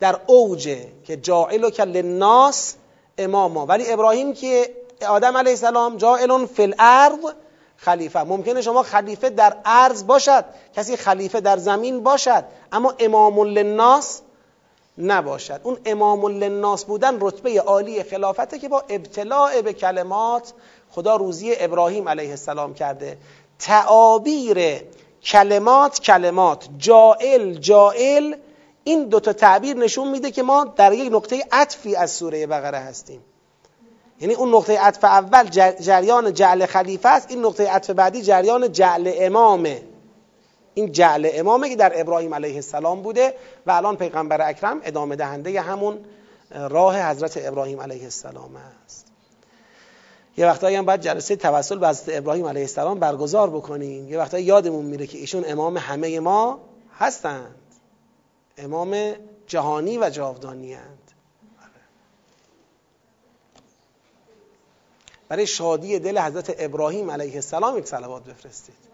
در اوجه که جاعل که للناس اماما. ولی ابراهیم که آدم علیه السلام جاعل فی الارض خلیفه. ممکنه شما خلیفه در ارض باشد کسی خلیفه در زمین باشد اما امام للناس نباشد. اون امام للناس بودن رتبه عالی خلافته که با ابتلاع به کلمات خدا روزی ابراهیم علیه السلام کرده. تعابیر کلمات کلمات جائل جائل این دوتا تعبیر نشون میده که ما در یک نقطه عطفی از سوره بقره هستیم. یعنی اون نقطه عطف اول جریان جعل خلیفه است این نقطه عطف بعدی جریان جعل امامه. این جعل امامه که در ابراهیم علیه السلام بوده و الان پیغمبر اکرم ادامه دهنده همون راه حضرت ابراهیم علیه السلام است. یه وقتایی هم باید جلسه توسل به حضرت ابراهیم علیه السلام برگزار بکنیم. یه وقتایی یادمون میره که ایشون امام همه ما هستند. امام جهانی و جاودانی هست برای شادی دل حضرت ابراهیم علیه السلام یک صلوات بفرستید.